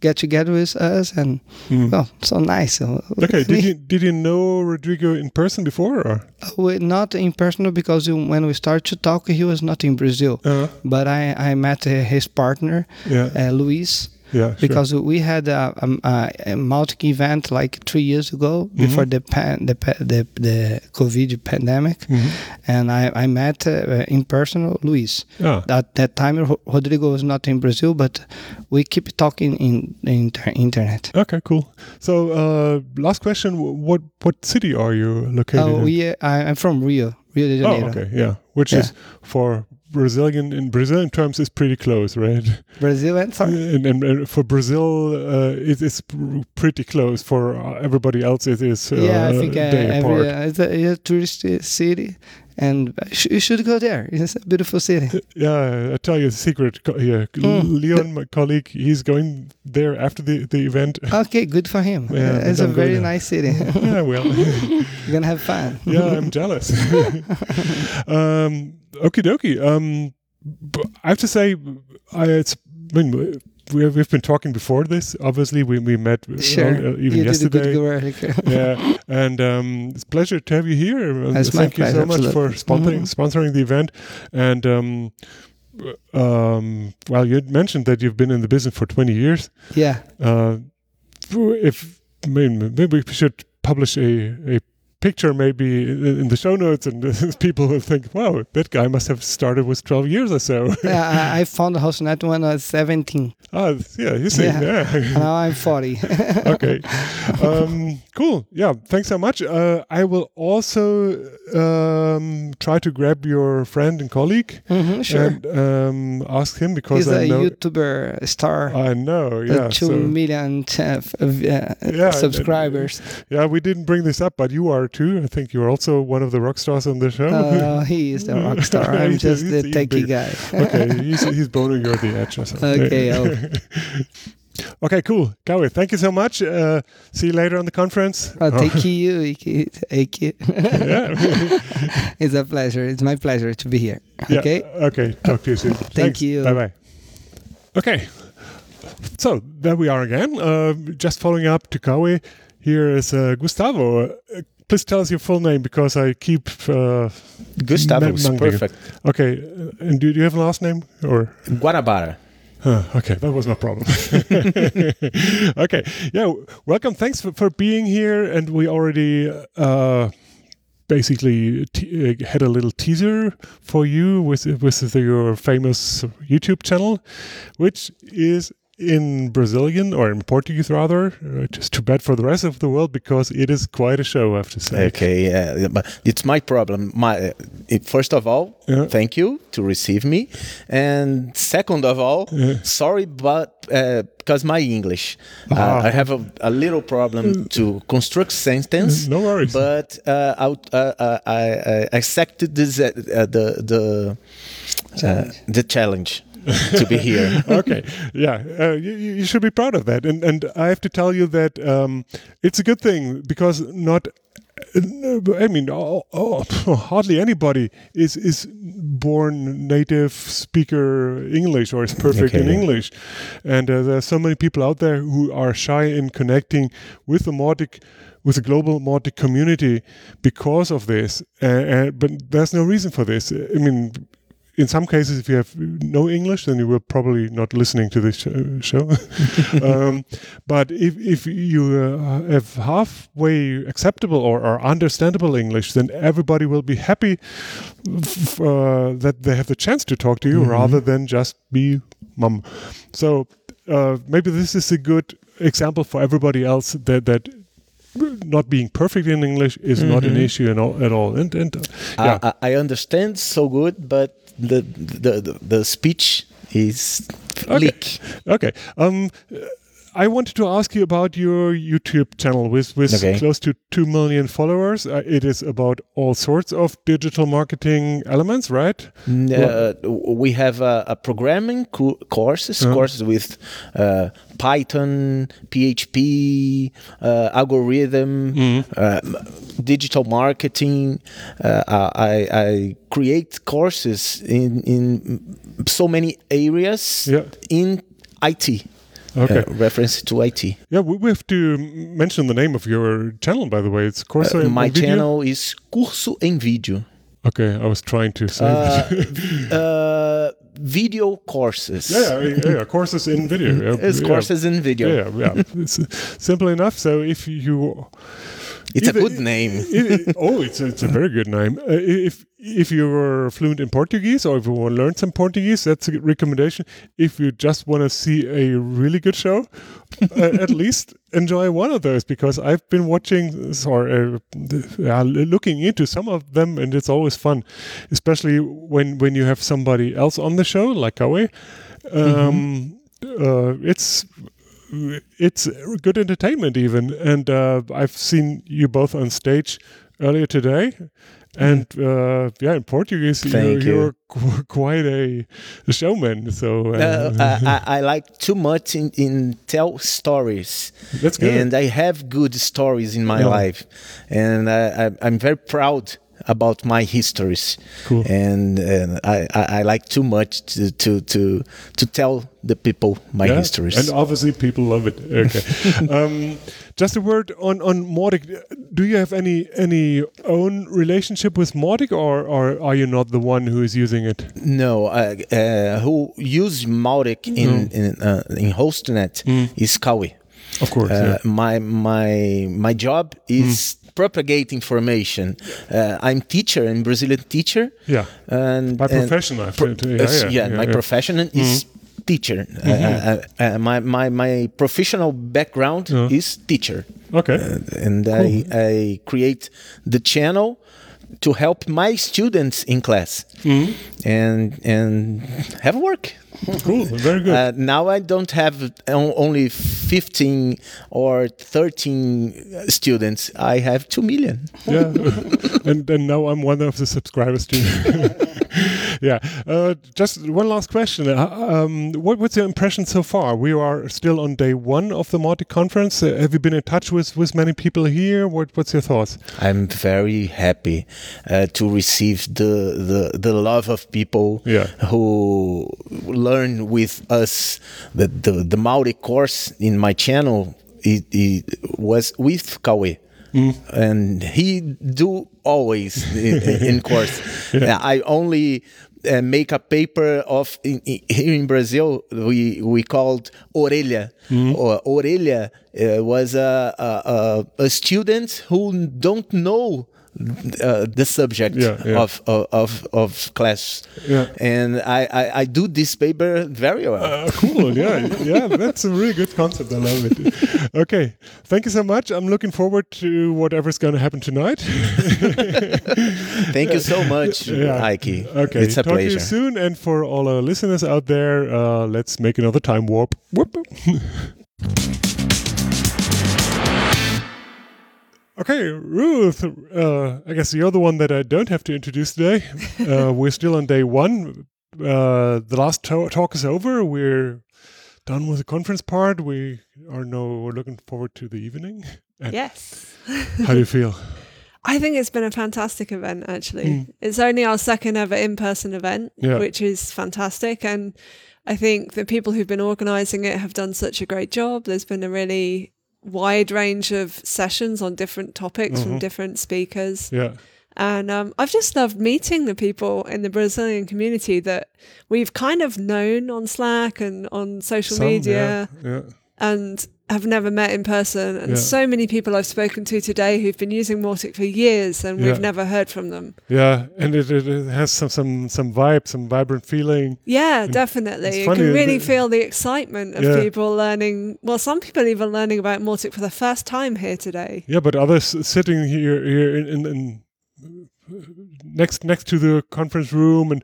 get together with us?" And Mm. well, so nice. Okay. Did you did you know Rodrigo in person before? Or? we not in person because when we started to talk, he was not in Brazil. Uh, But I I met uh, his partner, yeah. uh, Luis. Yeah. Sure. Because we had a, a, a event like three years ago Mm-hmm. before the, pan, the the the COVID pandemic, Mhm. and I I met uh, in person Luis. Ah. At that time, Rodrigo was not in Brazil, but we keep talking in the inter- internet. Okay. Cool. So, uh, last question: What what city are you located Oh, in? we, I, I'm from Rio, Rio de Janeiro. Oh, okay. Yeah. Which Yeah. is for Brazilian in Brazilian terms is pretty close, right? Brazil and sorry. And, and, and for Brazil, uh, it is pretty close. For uh, everybody else, it is uh, yeah, I think uh, every, uh, it's, a, a tourist city, and sh- you should go there. It's a beautiful city. Yeah, I tell you a secret here. Mm. Leon, my colleague, he's going there after the, the event. Okay, good for him. Yeah, it's a very nice city. yeah, well, You're gonna have fun. yeah, I'm jealous. um, okie dokie. Um, I have to say, I, it's. I mean, we have, we've been talking before this. Obviously, we we met Sure. uh, even you yesterday. did a good work. yeah, and um, it's a pleasure to have you here. It's my Thank you so pleasure, much for absolutely. sponsoring sponsoring the event. And um, um, well, you had mentioned that you've been in the business for 20 years. yeah. Uh, if I mean, maybe we should publish a a picture maybe in the show notes, and people will think, "Wow, that guy must have started with 12 years or so." yeah, I, I found HostNet when I was 17. ah, yeah, you see, Yeah. yeah. Now I'm 40. okay. Um, cool. Yeah. Thanks so much. Uh, I will also um, try to grab your friend and colleague Mhm, sure. and um, ask him because He's I a know. YouTuber star. I know. Yeah. two so- million uh, uh, Yeah, subscribers. yeah. We didn't bring this up, but you are too. I think you're also one of the rock stars on the show. Uh, he is the rock star. I'm just the techie guy. okay, he's he's boning you at the edge or something. Okay, oh. okay, cool. Kauê, thank you so much. Uh, see you later on the conference. Oh, thank you. Thank you. it's a pleasure. It's my pleasure to be here. Yeah, Okay. Okay. Talk to you soon. Thanks. you. Bye bye. Okay. So there we are again. Uh, just following up to Kauê. Here is uh, Gustavo. Uh, please tell us your full name because I keep. Uh, Gustavo Ma- perfect. okay. uh, And do, do you have a last name or? Guanabara. Huh, okay, that was my problem. okay, yeah, welcome. Thanks for, for being here. And we already uh, basically t- uh, had a little teaser for you with with your famous YouTube channel, which is in Brazilian or in Portuguese rather. Uh, just too bad for the rest of the world because it is quite a show, I have to say. Okay, yeah, but it's my problem. My uh, it, first of all, Yeah. thank you to receive me, and second of all, sorry, but uh, because my English, uh, Ah. I have a, a little problem to construct sentence. No worries. But uh, I, uh, uh, I, I accepted this uh, uh, the the uh, the challenge to be here. okay yeah uh, you, you should be proud of that and and i have to tell you that um, it's a good thing because not I mean, oh, oh, hardly anybody is is born native speaker English or is perfect in Okay. English, and uh, there are so many people out there who are shy in connecting with the Mautic, with the global Mautic community because of this. Uh, uh, but there's no reason for this. I mean, in some cases, if you have no English, then you will probably not listening to this show. show. um, but if if you uh, have halfway acceptable or, or understandable English, then everybody will be happy f- uh, that they have the chance to talk to you rather than just be mum. So uh, maybe this is a good example for everybody else that that not being perfect in English is not an issue at all. At all. And and uh, yeah. I I understand so good, but the the the, the speech is leak. Okay. Um, I wanted to ask you about your YouTube channel with with Okay. close to two million followers. Uh, it is about all sorts of digital marketing elements, right? Uh, we have a, a programming co- courses, Uh-huh. courses with uh, Python, PHP, uh, algorithm, Mm-hmm. uh, digital marketing. Uh, I, I create courses in in so many areas Yeah. in IT. Okay. Uh, reference to IT. Yeah, we, we have to mention the name of your channel, by the way. It's Corso Uh, my video. channel is Curso em Vídeo. Okay, I was trying to say Uh, that. uh, video courses. yeah, yeah, yeah, courses in video. Yeah, It's yeah. courses in video. Yeah, yeah, yeah. It's uh, simple enough. So if you It's Either- a good name. I- oh, it's a, it's a very good name. Uh, if if you're fluent in Portuguese or if you want to learn some Portuguese, that's a good recommendation. If you just want to see a really good show, uh, at least enjoy one of those because I've been watching or uh, uh, looking into some of them, and it's always fun, especially when when you have somebody else on the show like Kauê. Um, uh, it's it's good entertainment even and uh, i've seen you both on stage earlier today and uh, yeah in portuguese you're, you. you're quite a, showman so uh, I, I, like too much in, in tell stories. That's good. And I have good stories in my Yeah. life. And I, I, I'm very proud about my histories. Cool. And, and I, I, I like too much to, to, to, to tell the people my yeah, histories. and obviously people love it okay um, just a word on on Mautic. do you have any any own relationship with Mautic, or or are you not the one who is using it No, uh, uh, who use Mautic in in, uh, in HostNet is Kauê. of course Uh, yeah. My my my job is propagate information. Uh, I'm teacher and Brazilian teacher. Yeah. And By and- profession, I pro- think. Yeah, uh, yeah, yeah, yeah, my profession is teacher. Uh, uh, uh, my, my my professional background is teacher, Okay. Uh, and I I create the channel to help my students in class and and have work. cool. Very good. Uh, now I don't have only 15 or 13 students. I have 2 million. yeah. and and now I'm one of the subscribers too. yeah. Uh, just one last question. Uh, um, what, what's your impression so far? We are still on day one of the Mautic conference. Uh, have you been in touch with, with many people here? What, what's your thoughts? I'm very happy uh, to receive the, the the love of people Yeah. who learn with us. The the, the Mautic course in my channel it, it was with Kauê. And he do always in, in course. I only uh, make a paper of in, in, here in Brazil we we called orelha. Or orelha uh, was a, a a a student who don't know uh, the subject Yeah, yeah. of, of of class. Yeah. And I, I I do this paper very well. Uh, cool. Yeah. Yeah. That's a really good concept. I love it. Okay. Thank you so much. I'm looking forward to whatever's going to happen tonight. Thank you so much, Yeah. Ike. Okay. it's a Talk to you pleasure. soon. And for all our listeners out there, uh, let's make another time warp. Whoop. okay, Ruth. Uh, I guess you're the one that I don't have to introduce today. Uh, we're still on day one. Uh, the last to- talk is over. We're done with the conference part. We are now looking forward to the evening. And Yes. How do you feel? I think it's been a fantastic event, actually. It's only our second ever in person event, Yeah. which is fantastic. And I think the people who've been organizing it have done such a great job. There's been a really wide range of sessions on different topics from different speakers. Yeah. And um, I've just loved meeting the people in the Brazilian community that we've kind of known on Slack and on social Some, media Yeah. yeah. and have never met in person. And Yeah. so many people I've spoken to today who've been using Mautic for years and we've never heard from them. Yeah, and it, it, it has some some some vibe, some vibrant feeling. Yeah, it's definitely. You can really the- feel the excitement of Yeah. people learning. Well, some people even learning about Mautic for the first time here today. Yeah, but others sitting here here in, in, in next next to the conference room and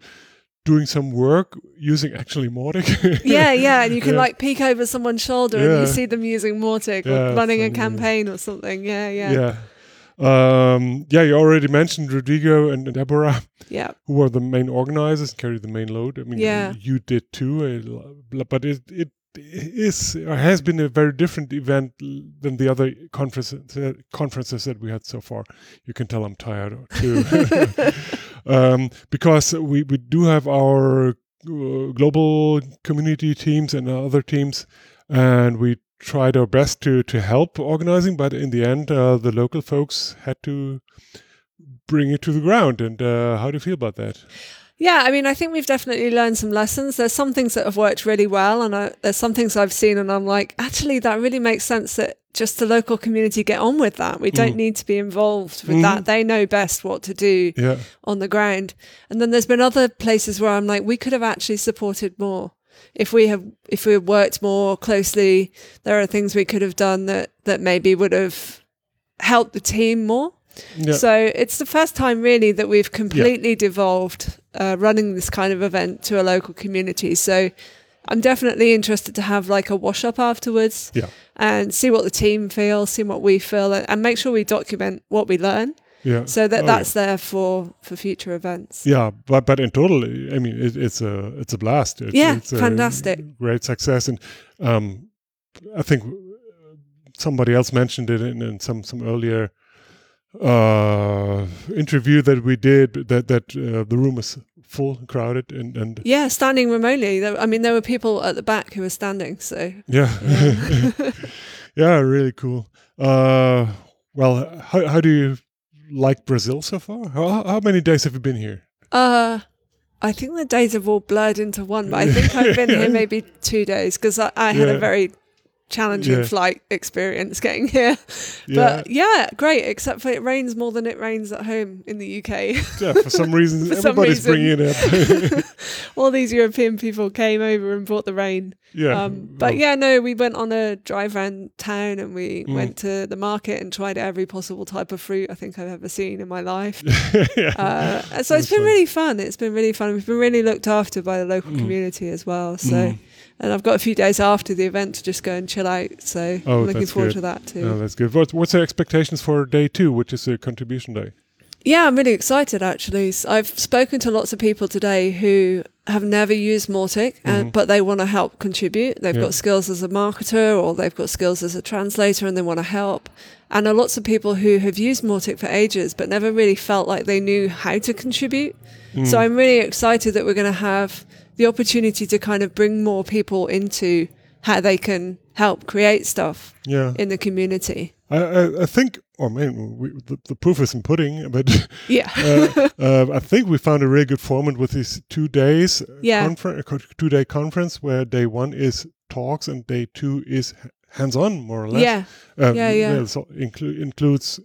doing some work using actually Mautic. Yeah, yeah, and you can Yeah. like peek over someone's shoulder and you see them using Mautic Yeah, or running a yeah. campaign or something. Yeah, yeah, yeah. Um, yeah, you already mentioned Rodrigo and Deborah, yeah. who are the main organizers, carry the main load. I mean, Yeah. you did too, but it it is or has been a very different event than the other conferences uh, conferences that we had so far. You can tell I'm tired too, um, because we we do have our uh, global community teams and other teams, and we tried our best to to help organizing, but in the end, uh, the local folks had to bring it to the ground. And uh, how do you feel about that? Yeah, I mean, I think we've definitely learned some lessons. There's some things that have worked really well, and I, there's some things I've seen, and I'm like, actually, that really makes sense that just the local community get on with that. We don't mm. need to be involved with that. Mm. They know best what to do Yeah, on the ground. And then there's been other places where I'm like, we could have actually supported more. If we have, if we had worked more closely, there are things we could have done that that maybe would have helped the team more. Yeah. So it's the first time really that we've completely devolved uh, running this kind of event to a local community. So I'm definitely interested to have like a wash up afterwards Yeah. and see what the team feels, see what we feel, and- make sure we document what we learn yeah. so that Oh, that's there for for future events. Yeah, but but in total, I mean, it, it's a it's a blast. It's, Yeah, it's a fantastic. great success, and um, I think somebody else mentioned it in, in some some earlier uh interview that we did that that uh, the room was full crowded and and Yeah, standing remotely. I mean, there were people at the back who were standing. So yeah yeah really cool uh well how, how do you like brazil so far how, how many days have you been here Uh, I think the days have all blurred into one, but I think I've been here maybe two days because I, I had Yeah. a very challenging Yeah. flight experience getting here. Yeah. But yeah, great. Except for it rains more than it rains at home in the UK. Yeah, for some reason, For some reason. bringing it up. All these European people came over and brought the rain. yeah. Um, but yeah, no, we went on a drive around town and we Mm. went to the market and tried every possible type of fruit I think I've ever seen in my life. yeah. Uh, so it's been fun. really fun. It's been really fun. We've been really looked after by the local Mm. community as well. So, Mm. And I've got a few days after the event to just go and chill out. So Oh, I'm looking forward good. to that too. Oh, that's good. What, what's the expectations for day two, which is a contribution day? Yeah, I'm really excited actually. I've spoken to lots of people today who have never used Mautic, and, but they want to help contribute. They've Mm-hmm. Yeah. got skills as a marketer or they've got skills as a translator and they want to help. And there are lots of people who have used Mautic for ages but never really felt like they knew how to contribute. Mm. So I'm really excited that we're going to have the opportunity to kind of bring more people into how they can help create stuff Yeah. in the community. I, I, I think, or man, we, the, the proof is in pudding, but Yeah. uh, uh, I think we found a really good format with these two days, Yeah. confer- uh, two day conference where day one is talks and day two is hands on, more or less. yeah. Um, Yeah, yeah. So inclu- includes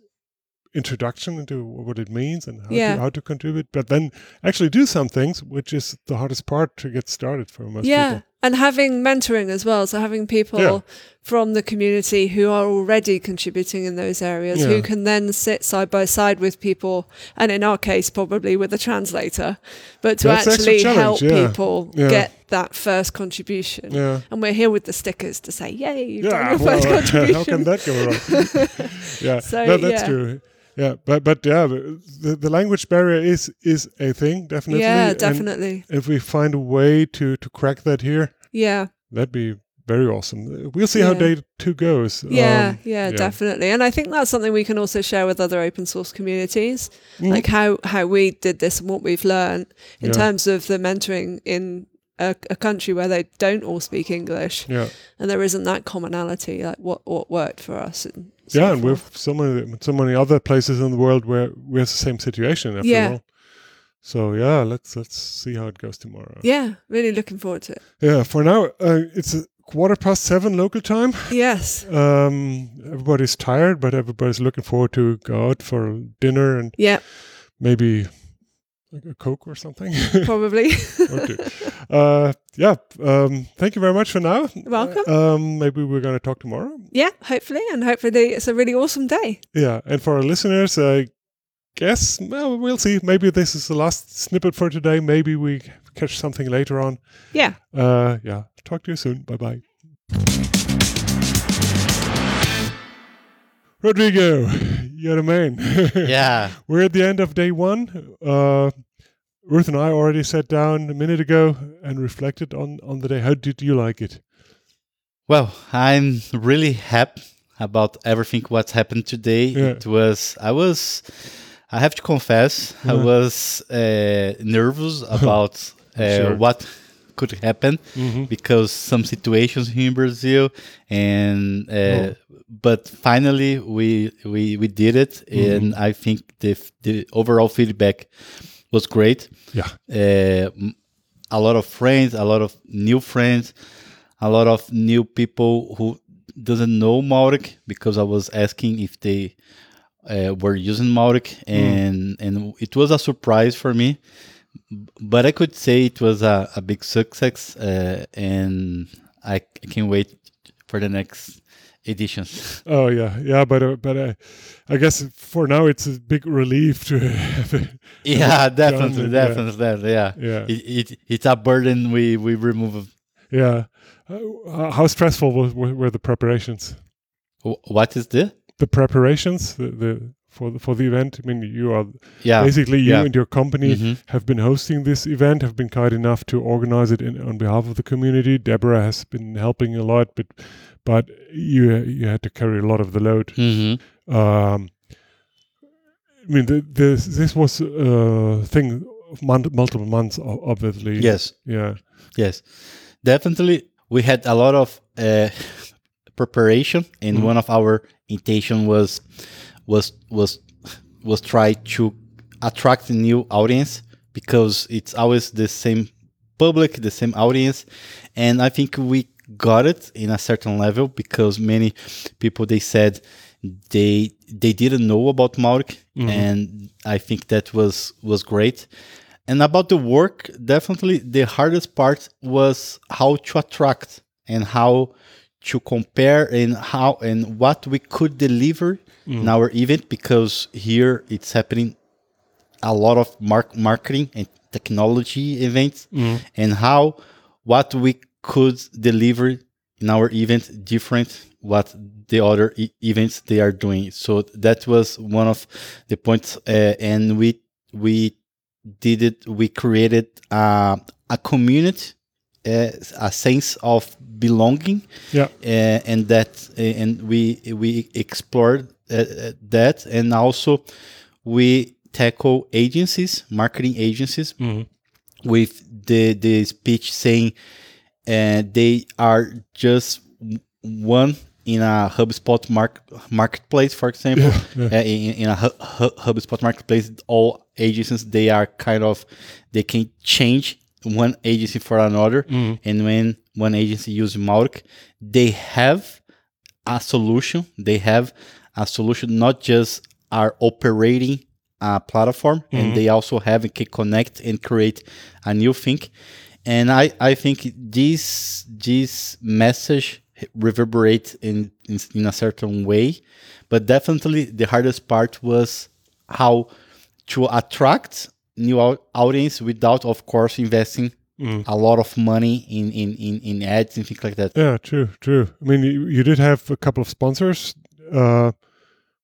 introduction into what it means and how, Yeah. to, how to contribute, but then actually do some things, which is the hardest part to get started for most yeah people. and having mentoring as well so having people Yeah. from the community who are already contributing in those areas Yeah. who can then sit side by side with people and in our case probably with a translator but to That's actually help people get that first contribution Yeah. and we're here with the stickers to say yay you've done Yeah, your first contribution how can that go wrong? yeah, So, no, that's yeah. true. Yeah, but but yeah, the, the language barrier is is a thing definitely. yeah and definitely if we find a way to to crack that here, yeah that'd be very awesome. We'll see how day two goes. Yeah, Um, yeah, definitely. And I think that's something we can also share with other open source communities, like how how we did this and what we've learned in Yeah. terms of the mentoring in a, a country where they don't all speak English Yeah, and there isn't that commonality, like what what worked for us. And so yeah, and forth. with so many so many other places in the world where we have the same situation after Yeah. all. So yeah, let's let's see how it goes tomorrow. yeah, really looking forward to it. Yeah, for now uh, it's a quarter past seven local time. Yes, Um, everybody's tired, but everybody's looking forward to go out for dinner and yeah, maybe like a coke or something. probably. okay. Uh, yeah. Um, thank you very much for now. Welcome. Uh, um, maybe we're going to talk tomorrow. yeah, hopefully, and hopefully it's a really awesome day. Yeah. And for our listeners, I guess well, we'll see. Maybe this is the last snippet for today. Maybe we catch something later on. Yeah, Uh, yeah. Talk to you soon. Bye bye. Rodrigo, you're the man. Yeah. We're at the end of day one. Uh, Ruth and I already sat down a minute ago and reflected on, on the day. How did you like it? Well, I'm really happy about everything what happened today. Yeah. It was I was I have to confess I was uh, nervous about uh, Sure. what could happen Mm-hmm. because some situations here in Brazil and uh, Oh. but finally we we we did it Mm-hmm. and I think the the overall feedback was great Yeah. uh, a lot of friends, a lot of new friends, a lot of new people who doesn't know Mautic because I was asking if they uh, were using Mautic and and it was a surprise for me. But I could say it was a, a big success uh, and I, I can't wait for the next editions. Oh yeah, yeah, but uh, but uh, I guess for now it's a big relief to have it. yeah, done definitely, and, yeah. definitely, definitely, yeah. Yeah, It, it, it's a burden we, we remove. yeah. Uh, how stressful were, were the preparations? What is the? The preparations, the, the for the, for the event. I mean, you are Yeah. basically you yeah. and your company Mhm. have been hosting this event, have been kind enough to organize it in, on behalf of the community. Deborah has been helping a lot, but but you you had to carry a lot of the load. hmm Um, I mean, the, this this was a thing multiple months, obviously. Yes, Yeah. yes, definitely. We had a lot of uh, preparation, and Mhm. one of our intention was was was was try to attract a new audience because it's always the same public, the same audience, and I think we got it in a certain level because many people they said they they didn't know about Mautic, mm-hmm. and I think that was was great. And about the work, definitely the hardest part was how to attract and how to compare and how and what we could deliver in our event because here it's happening a lot of mark marketing and technology events and how what we could deliver in our event different what the other e- events they are doing. So that was one of the points uh, and we we did it we created uh, a community a sense of belonging Yeah. uh, and that uh, and we we explored uh, uh, that and also we tackle agencies marketing agencies with the the speech saying uh, they are just one in a HubSpot mark, marketplace, for example. Uh, in, in a Hu- Hu- HubSpot marketplace, all agencies they are kind of they can change one agency for another, mm-hmm. and when one agency uses Mautic, they have a solution. They have a solution, not just are operating a platform, and mm-hmm. they also have can connect and create a new thing. And I, I think this this message reverberates in, in in a certain way, but definitely the hardest part was how to attract new audience without, of course, investing a lot of money in, in, in, in ads and things like that. Yeah, true, true. I mean, you, you did have a couple of sponsors, uh,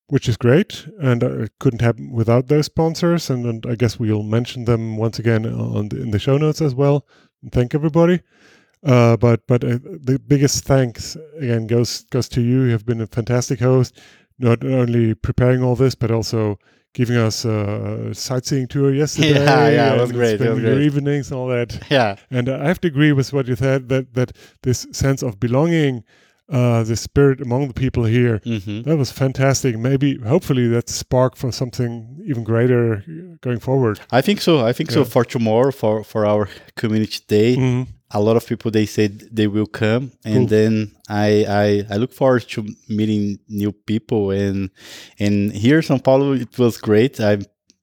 which is great, and uh, it couldn't happen without those sponsors. And, and I guess we'll mention them once again on the, in the show notes as well. And thank everybody. Uh, but but uh, the biggest thanks again goes goes to you. You have been a fantastic host, not only preparing all this, but also giving us a sightseeing tour yesterday. Yeah, yeah, it was and great, it was spending your evenings and all that. Yeah. And I have to agree with what you said that that this sense of belonging, uh, the spirit among the people here, hmm that was fantastic. Maybe, hopefully, that's spark for something even greater going forward. I think so. I think so. For tomorrow, for for our community day, Mhm. A lot of people they said they will come, and Cool. then I, I I look forward to meeting new people. And and here in São Paulo, it was great. I'm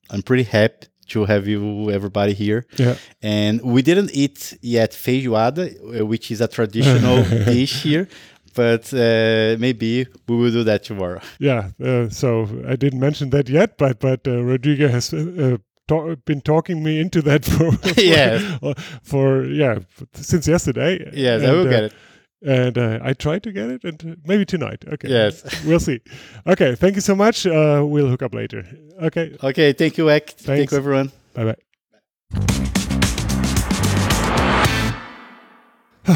I'm pretty happy to have you everybody here. Yeah. And we didn't eat yet feijoada, uh, which is a traditional dish here. But uh, maybe we will do that tomorrow. Yeah. Uh, so I didn't mention that yet, but but uh, Rodrigo has. Uh, ta- been talking me into that for, for Yes. for yeah since yesterday Yes, I And, will uh, get it. and uh, I tried to get it, and uh, maybe tonight. Okay. Yes. we'll see. Okay, thank you so much. Uh, we'll hook up later. Okay, Okay, thank you, Ek. Thank you, everyone. bye bye.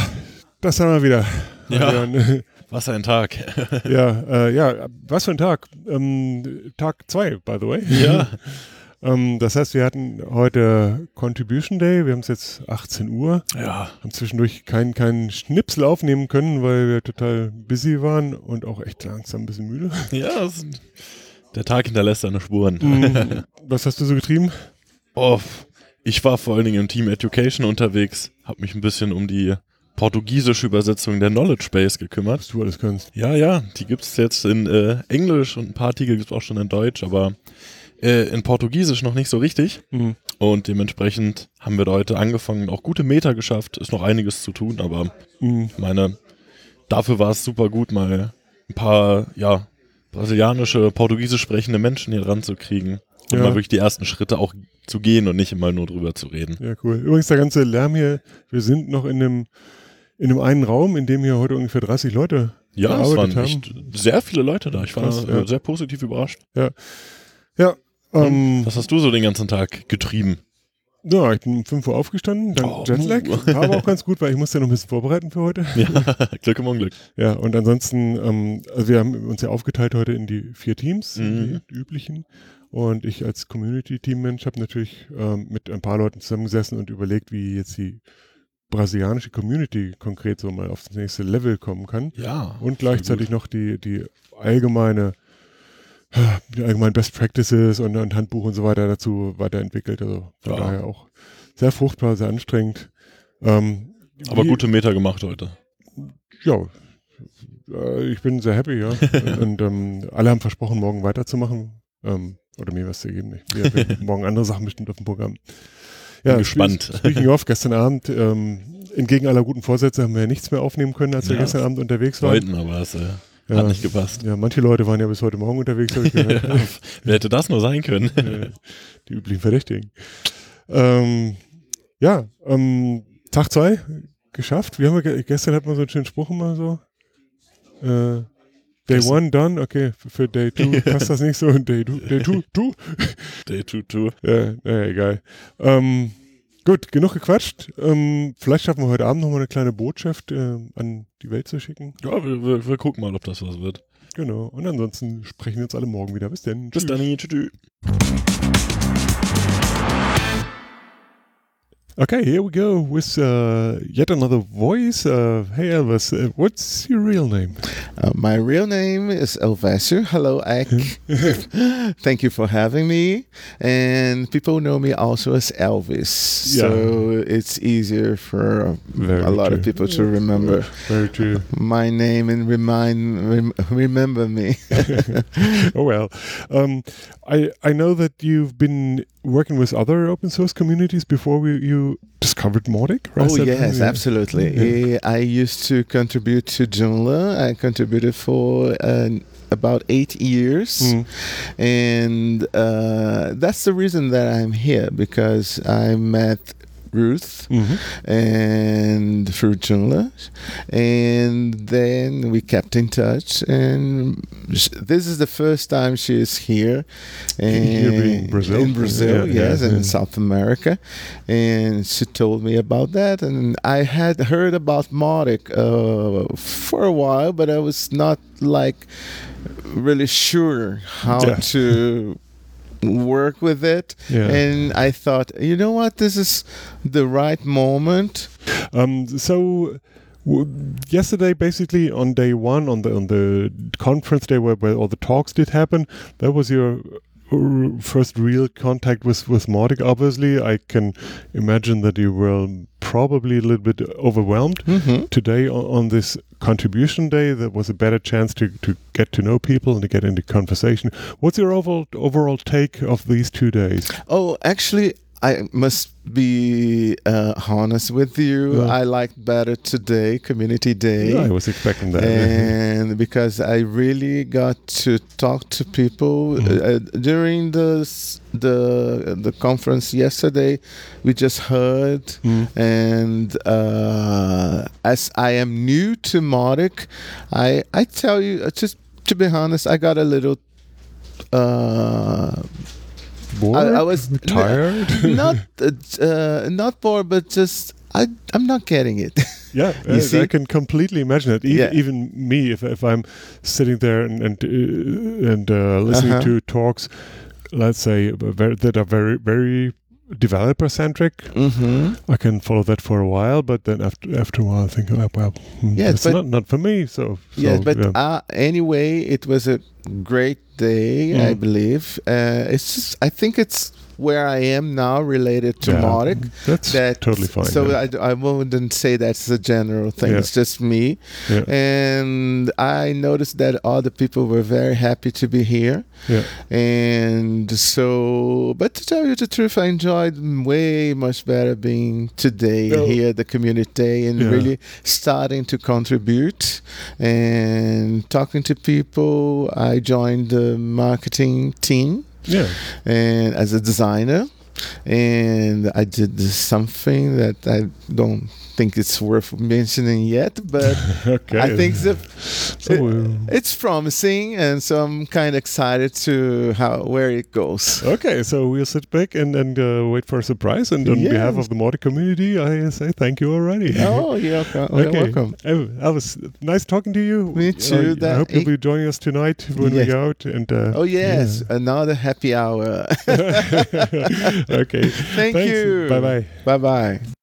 Das haben wir wieder. Ja. Adrian. Was ein Tag. ja, äh, ja, was für ein Tag. Ähm, Tag 2, by the way. ja. Ähm, das heißt, wir hatten heute Contribution Day. Wir haben es jetzt 18 Uhr. Ja. Haben zwischendurch keinen keinen Schnipsel aufnehmen können, weil wir total busy waren und auch echt langsam ein bisschen müde. Ja, der Tag hinterlässt seine Spuren. Mhm. was hast du so getrieben? Oh, ich war vor allen Dingen im Team Education unterwegs, habe mich ein bisschen um die portugiesische Übersetzung der Knowledge Base gekümmert. Was du alles kannst. Ja, ja, die gibt es jetzt in äh, Englisch und ein paar Artikel gibt es auch schon in Deutsch, aber äh, in Portugiesisch noch nicht so richtig. Mhm. Und dementsprechend haben wir da heute angefangen, auch gute Meter geschafft. Ist noch einiges zu tun, aber Mhm. ich meine, dafür war es super gut, mal ein paar, ja, brasilianische, portugiesisch sprechende Menschen hier dran zu kriegen. Und Ja. mal wirklich die ersten Schritte auch zu gehen und nicht immer nur drüber zu reden. Ja, cool. Übrigens, der ganze Lärm hier, wir sind noch in einem, in einem einen Raum, in dem hier heute ungefähr 30 Leute Ja, es waren haben. echt sehr viele Leute da. Ich war Krass, äh, ja. sehr positiv überrascht. Ja, ähm, Was hast du so den ganzen Tag getrieben? ja, ich bin um 5 Uhr aufgestanden, dann Oh. Jetlag. War aber auch ganz gut, weil ich musste ja noch ein bisschen vorbereiten für heute. Ja, Glück im Unglück. Ja, und ansonsten, ähm, also wir haben uns ja aufgeteilt heute in die vier Teams, Mhm. die, üblichen. Und ich als Community-Team-Mensch habe natürlich ähm, mit ein paar Leuten zusammengesessen und überlegt, wie jetzt die brasilianische Community konkret so mal auf das nächste Level kommen kann. Ja. Und gleichzeitig noch die, die allgemeine, die allgemeinen Best Practices und, und Handbuch und so weiter dazu weiterentwickelt. Also von Ja. daher auch sehr fruchtbar, sehr anstrengend. Ähm, Aber wie- gute Meter gemacht heute. ja, äh, ich bin sehr happy, ja. Und ähm, alle haben versprochen, morgen weiterzumachen. Ähm, oder mir was zu geben. Wir haben morgen andere Sachen bestimmt auf dem Programm. Bin gespannt. Speaking of, gestern Abend, ähm, entgegen aller guten Vorsätze haben wir ja nichts mehr aufnehmen können, als wir Ja. gestern Abend unterwegs waren. Wollten, aber es äh, Ja. hat nicht gepasst. Ja, manche Leute waren ja bis heute Morgen unterwegs, habe ich gehört. Wer hätte das nur sein können? Die üblichen Verdächtigen. Ähm, ja, ähm, Tag zwei geschafft. Wir haben ja ge gestern hatten wir so einen schönen Spruch immer so. Äh, Day Gestern- one done, okay, für, für Day two passt das nicht so. Day two, Day two, two. Day 2 2. Ja, naja, egal. Ähm, gut, genug gequatscht. Ähm, vielleicht schaffen wir heute Abend nochmal eine kleine Botschaft äh, an die Welt zu schicken. Ja, wir, wir, wir gucken mal, ob das was wird. Genau. Und ansonsten sprechen wir uns alle morgen wieder. Bis dann. Bis Tschüss. dann. Tschüss. Okay, here we go with uh, yet another voice. Uh, hey Elvis, uh, what's your real name? Uh, my real name is Elvasser. Hello, Ike. Thank you for having me. And people know me also as Elvis. So it's easier for Very a lot true. of people to remember Very true. my name and remind rem- remember me. oh well, um, I I know that you've been working with other open source communities before we, you discovered Mautic, right? Oh that- yes, absolutely. Yeah. I used to contribute to Joomla. I contributed for uh, about eight years, Mm. and uh, that's the reason that I'm here because I met Ruth Mhm. and through Joomla, and then we kept in touch. And sh- this is the first time she is here, and Here Brazil? in Brazil, Yeah, yes, yeah, and yeah. South America, and she told me about that, and I had heard about Mautic uh, for a while, but I was not like really sure how to work with it. Yeah. and i thought you know what? This is the right moment. Um, so w- yesterday, basically on day one, on the on the conference day where, where all the talks did happen, that was your first real contact with with Mautic. Obviously, I can imagine that you were probably a little bit overwhelmed. mm-hmm. Today on, on this contribution day, there was a better chance to, to get to know people and to get into conversation. What's your overall overall take of these two days? oh actually i must be uh, honest with you Yeah. i liked better today community day I was expecting that. and because I really got to talk to people Mhm. uh, during the the the conference yesterday, we just heard, Mm. and uh, as I am new to Mautic, I I tell you uh, just to be honest, I got a little. Bored? I was tired. not uh, uh, not bored, but just I I'm not getting it. Yeah, I? I can completely imagine it. Even, Yeah. even me, if, if I'm sitting there and and, uh, and uh, listening Uh-huh. to talks, let's say that are very very developer centric, mm-hmm. I can follow that for a while. But then after after a while, I think, oh, well, hmm, Yeah, it's not not for me. So, so Yes, but yeah. uh, anyway, it was a great day, I Mm. believe. Uh, it's just, I think it's where I am now related to Yeah, Mautic. that's That totally fine. So yeah. I, I wouldn't say that's a general thing. Yeah. It's just me, and I noticed that other people were very happy to be here. yeah. And so, but to tell you the truth, I enjoyed way much better being today here at the community and really starting to contribute and talking to people. I joined the marketing team yeah. and as a designer and I did something that I don't think it's worth mentioning yet, but Okay. I think the, so. Uh, it's promising, and so I'm kind of excited to how where it goes. Okay, so we'll sit back and, and uh, wait for a surprise. And on Yeah. behalf of the Mautic community, I say thank you already. Oh, you're welcome. You're welcome. I, I was nice talking to you. Me too, Uh, I hope you'll be joining us tonight when Yes. we go out. And uh, Oh yes, another happy hour. okay. Thank Thanks. you. Bye bye. Bye bye.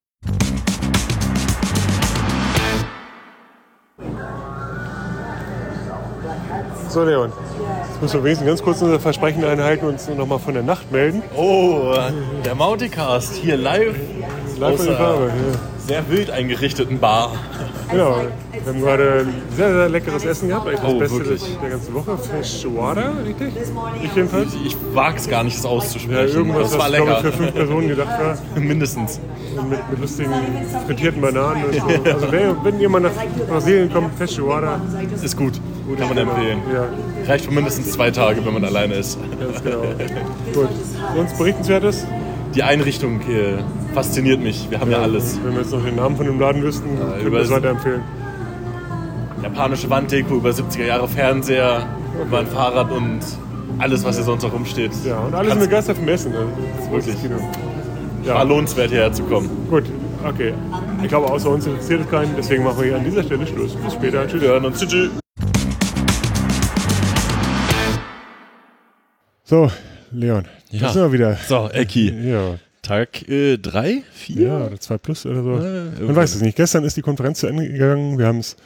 So, Leon. Jetzt müssen wir wenigstens ganz kurz unser Versprechen einhalten und uns nochmal von der Nacht melden. Oh, der Mauticast hier live. Live in Farbe. sehr wild eingerichteten Bar. Genau. Wir haben gerade ein sehr, sehr leckeres Essen gehabt. Eigentlich das Oh, Beste wirklich? des- der ganzen Woche. Feijoada, richtig? Ich jedenfalls. Ich wage es gar nicht, es auszusprechen. Ja, irgendwas, das war was glaube ich, lecker. für fünf Personen gedacht war. Mindestens. Mit, mit lustigen frittierten Bananen und so. Also wer, wenn jemand nach Brasilien kommt, Feijoada. Ist gut. Kann man empfehlen. Ja, Reicht für mindestens zwei Tage, wenn man alleine ist. ganz genau. Gut. Sonst berichtenswertes? Die Einrichtung äh, fasziniert mich. Wir haben ja, alles. Wenn wir jetzt noch den Namen von dem Laden wüssten, könnten wir über- es weiterempfehlen. Japanische Wanddeko, über 70er Jahre Fernseher, über ein Fahrrad und alles, was hier sonst noch rumsteht. Ja, und alle sind Kannst- begeistert vom Essen. Also, das ist Wirklich. Kino. War lohnenswert, hierher zu kommen. Gut, okay. Ich glaube, außer uns interessiert es keinen, deswegen machen wir hier an dieser Stelle Schluss. Bis später. Tschüss. Wir hören uns. Tschüss. So, Leon, Ja. da sind wir wieder. So, Ecki. Ja, Tag 3, 4? ja, oder 2 plus oder so. Man irgendwann. weiß es nicht. Gestern ist die Konferenz zu Ende gegangen. Wir haben es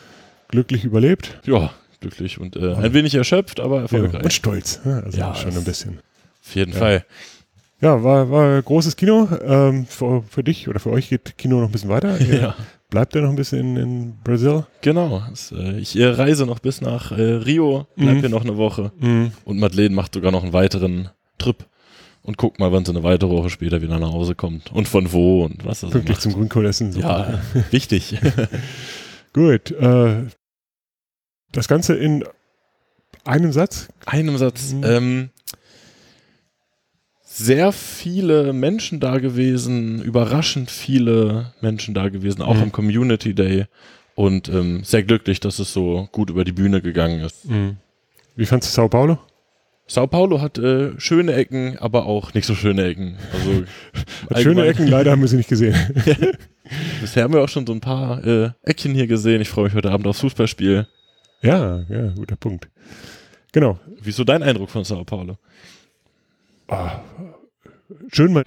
glücklich überlebt. Ja, glücklich und äh, ein wenig erschöpft, aber Ja, erfolgreich. und stolz. Ja, Also Ja, schon das- ein bisschen. Auf jeden Fall. Ja, war, war großes Kino. Ähm, für, für dich oder für euch geht Kino noch ein bisschen weiter. Ihr Ja. Bleibt ihr noch ein bisschen in, in Brasil? Genau. Das, äh, ich äh, reise noch bis nach äh, Rio, bleib Mhm. hier noch eine Woche. Mhm. Und Madeleine macht sogar noch einen weiteren Trip. Und guckt mal, wann sie eine weitere Woche später wieder nach Hause kommt. Und von wo und was das Pünktlich macht. zum Grünkohlessen. Ja, wichtig. Gut. Äh, das Ganze in einem Satz. einem Satz. Mhm. Ähm, sehr viele Menschen da gewesen, überraschend viele Menschen da gewesen, auch Mhm. am Community Day. Und ähm, sehr glücklich, dass es so gut über die Bühne gegangen ist. Wie fandst du Sao Paulo? Sao Paulo hat äh, schöne Ecken, aber auch nicht so schöne Ecken. Also schöne Ecken, leider haben wir sie nicht gesehen. Bisher haben wir auch schon so ein paar äh, Eckchen hier gesehen. Ich freue mich heute Abend aufs Fußballspiel. ja, ja, guter Punkt. Genau. Wie ist so dein Eindruck von Sao Paulo? Schön mal.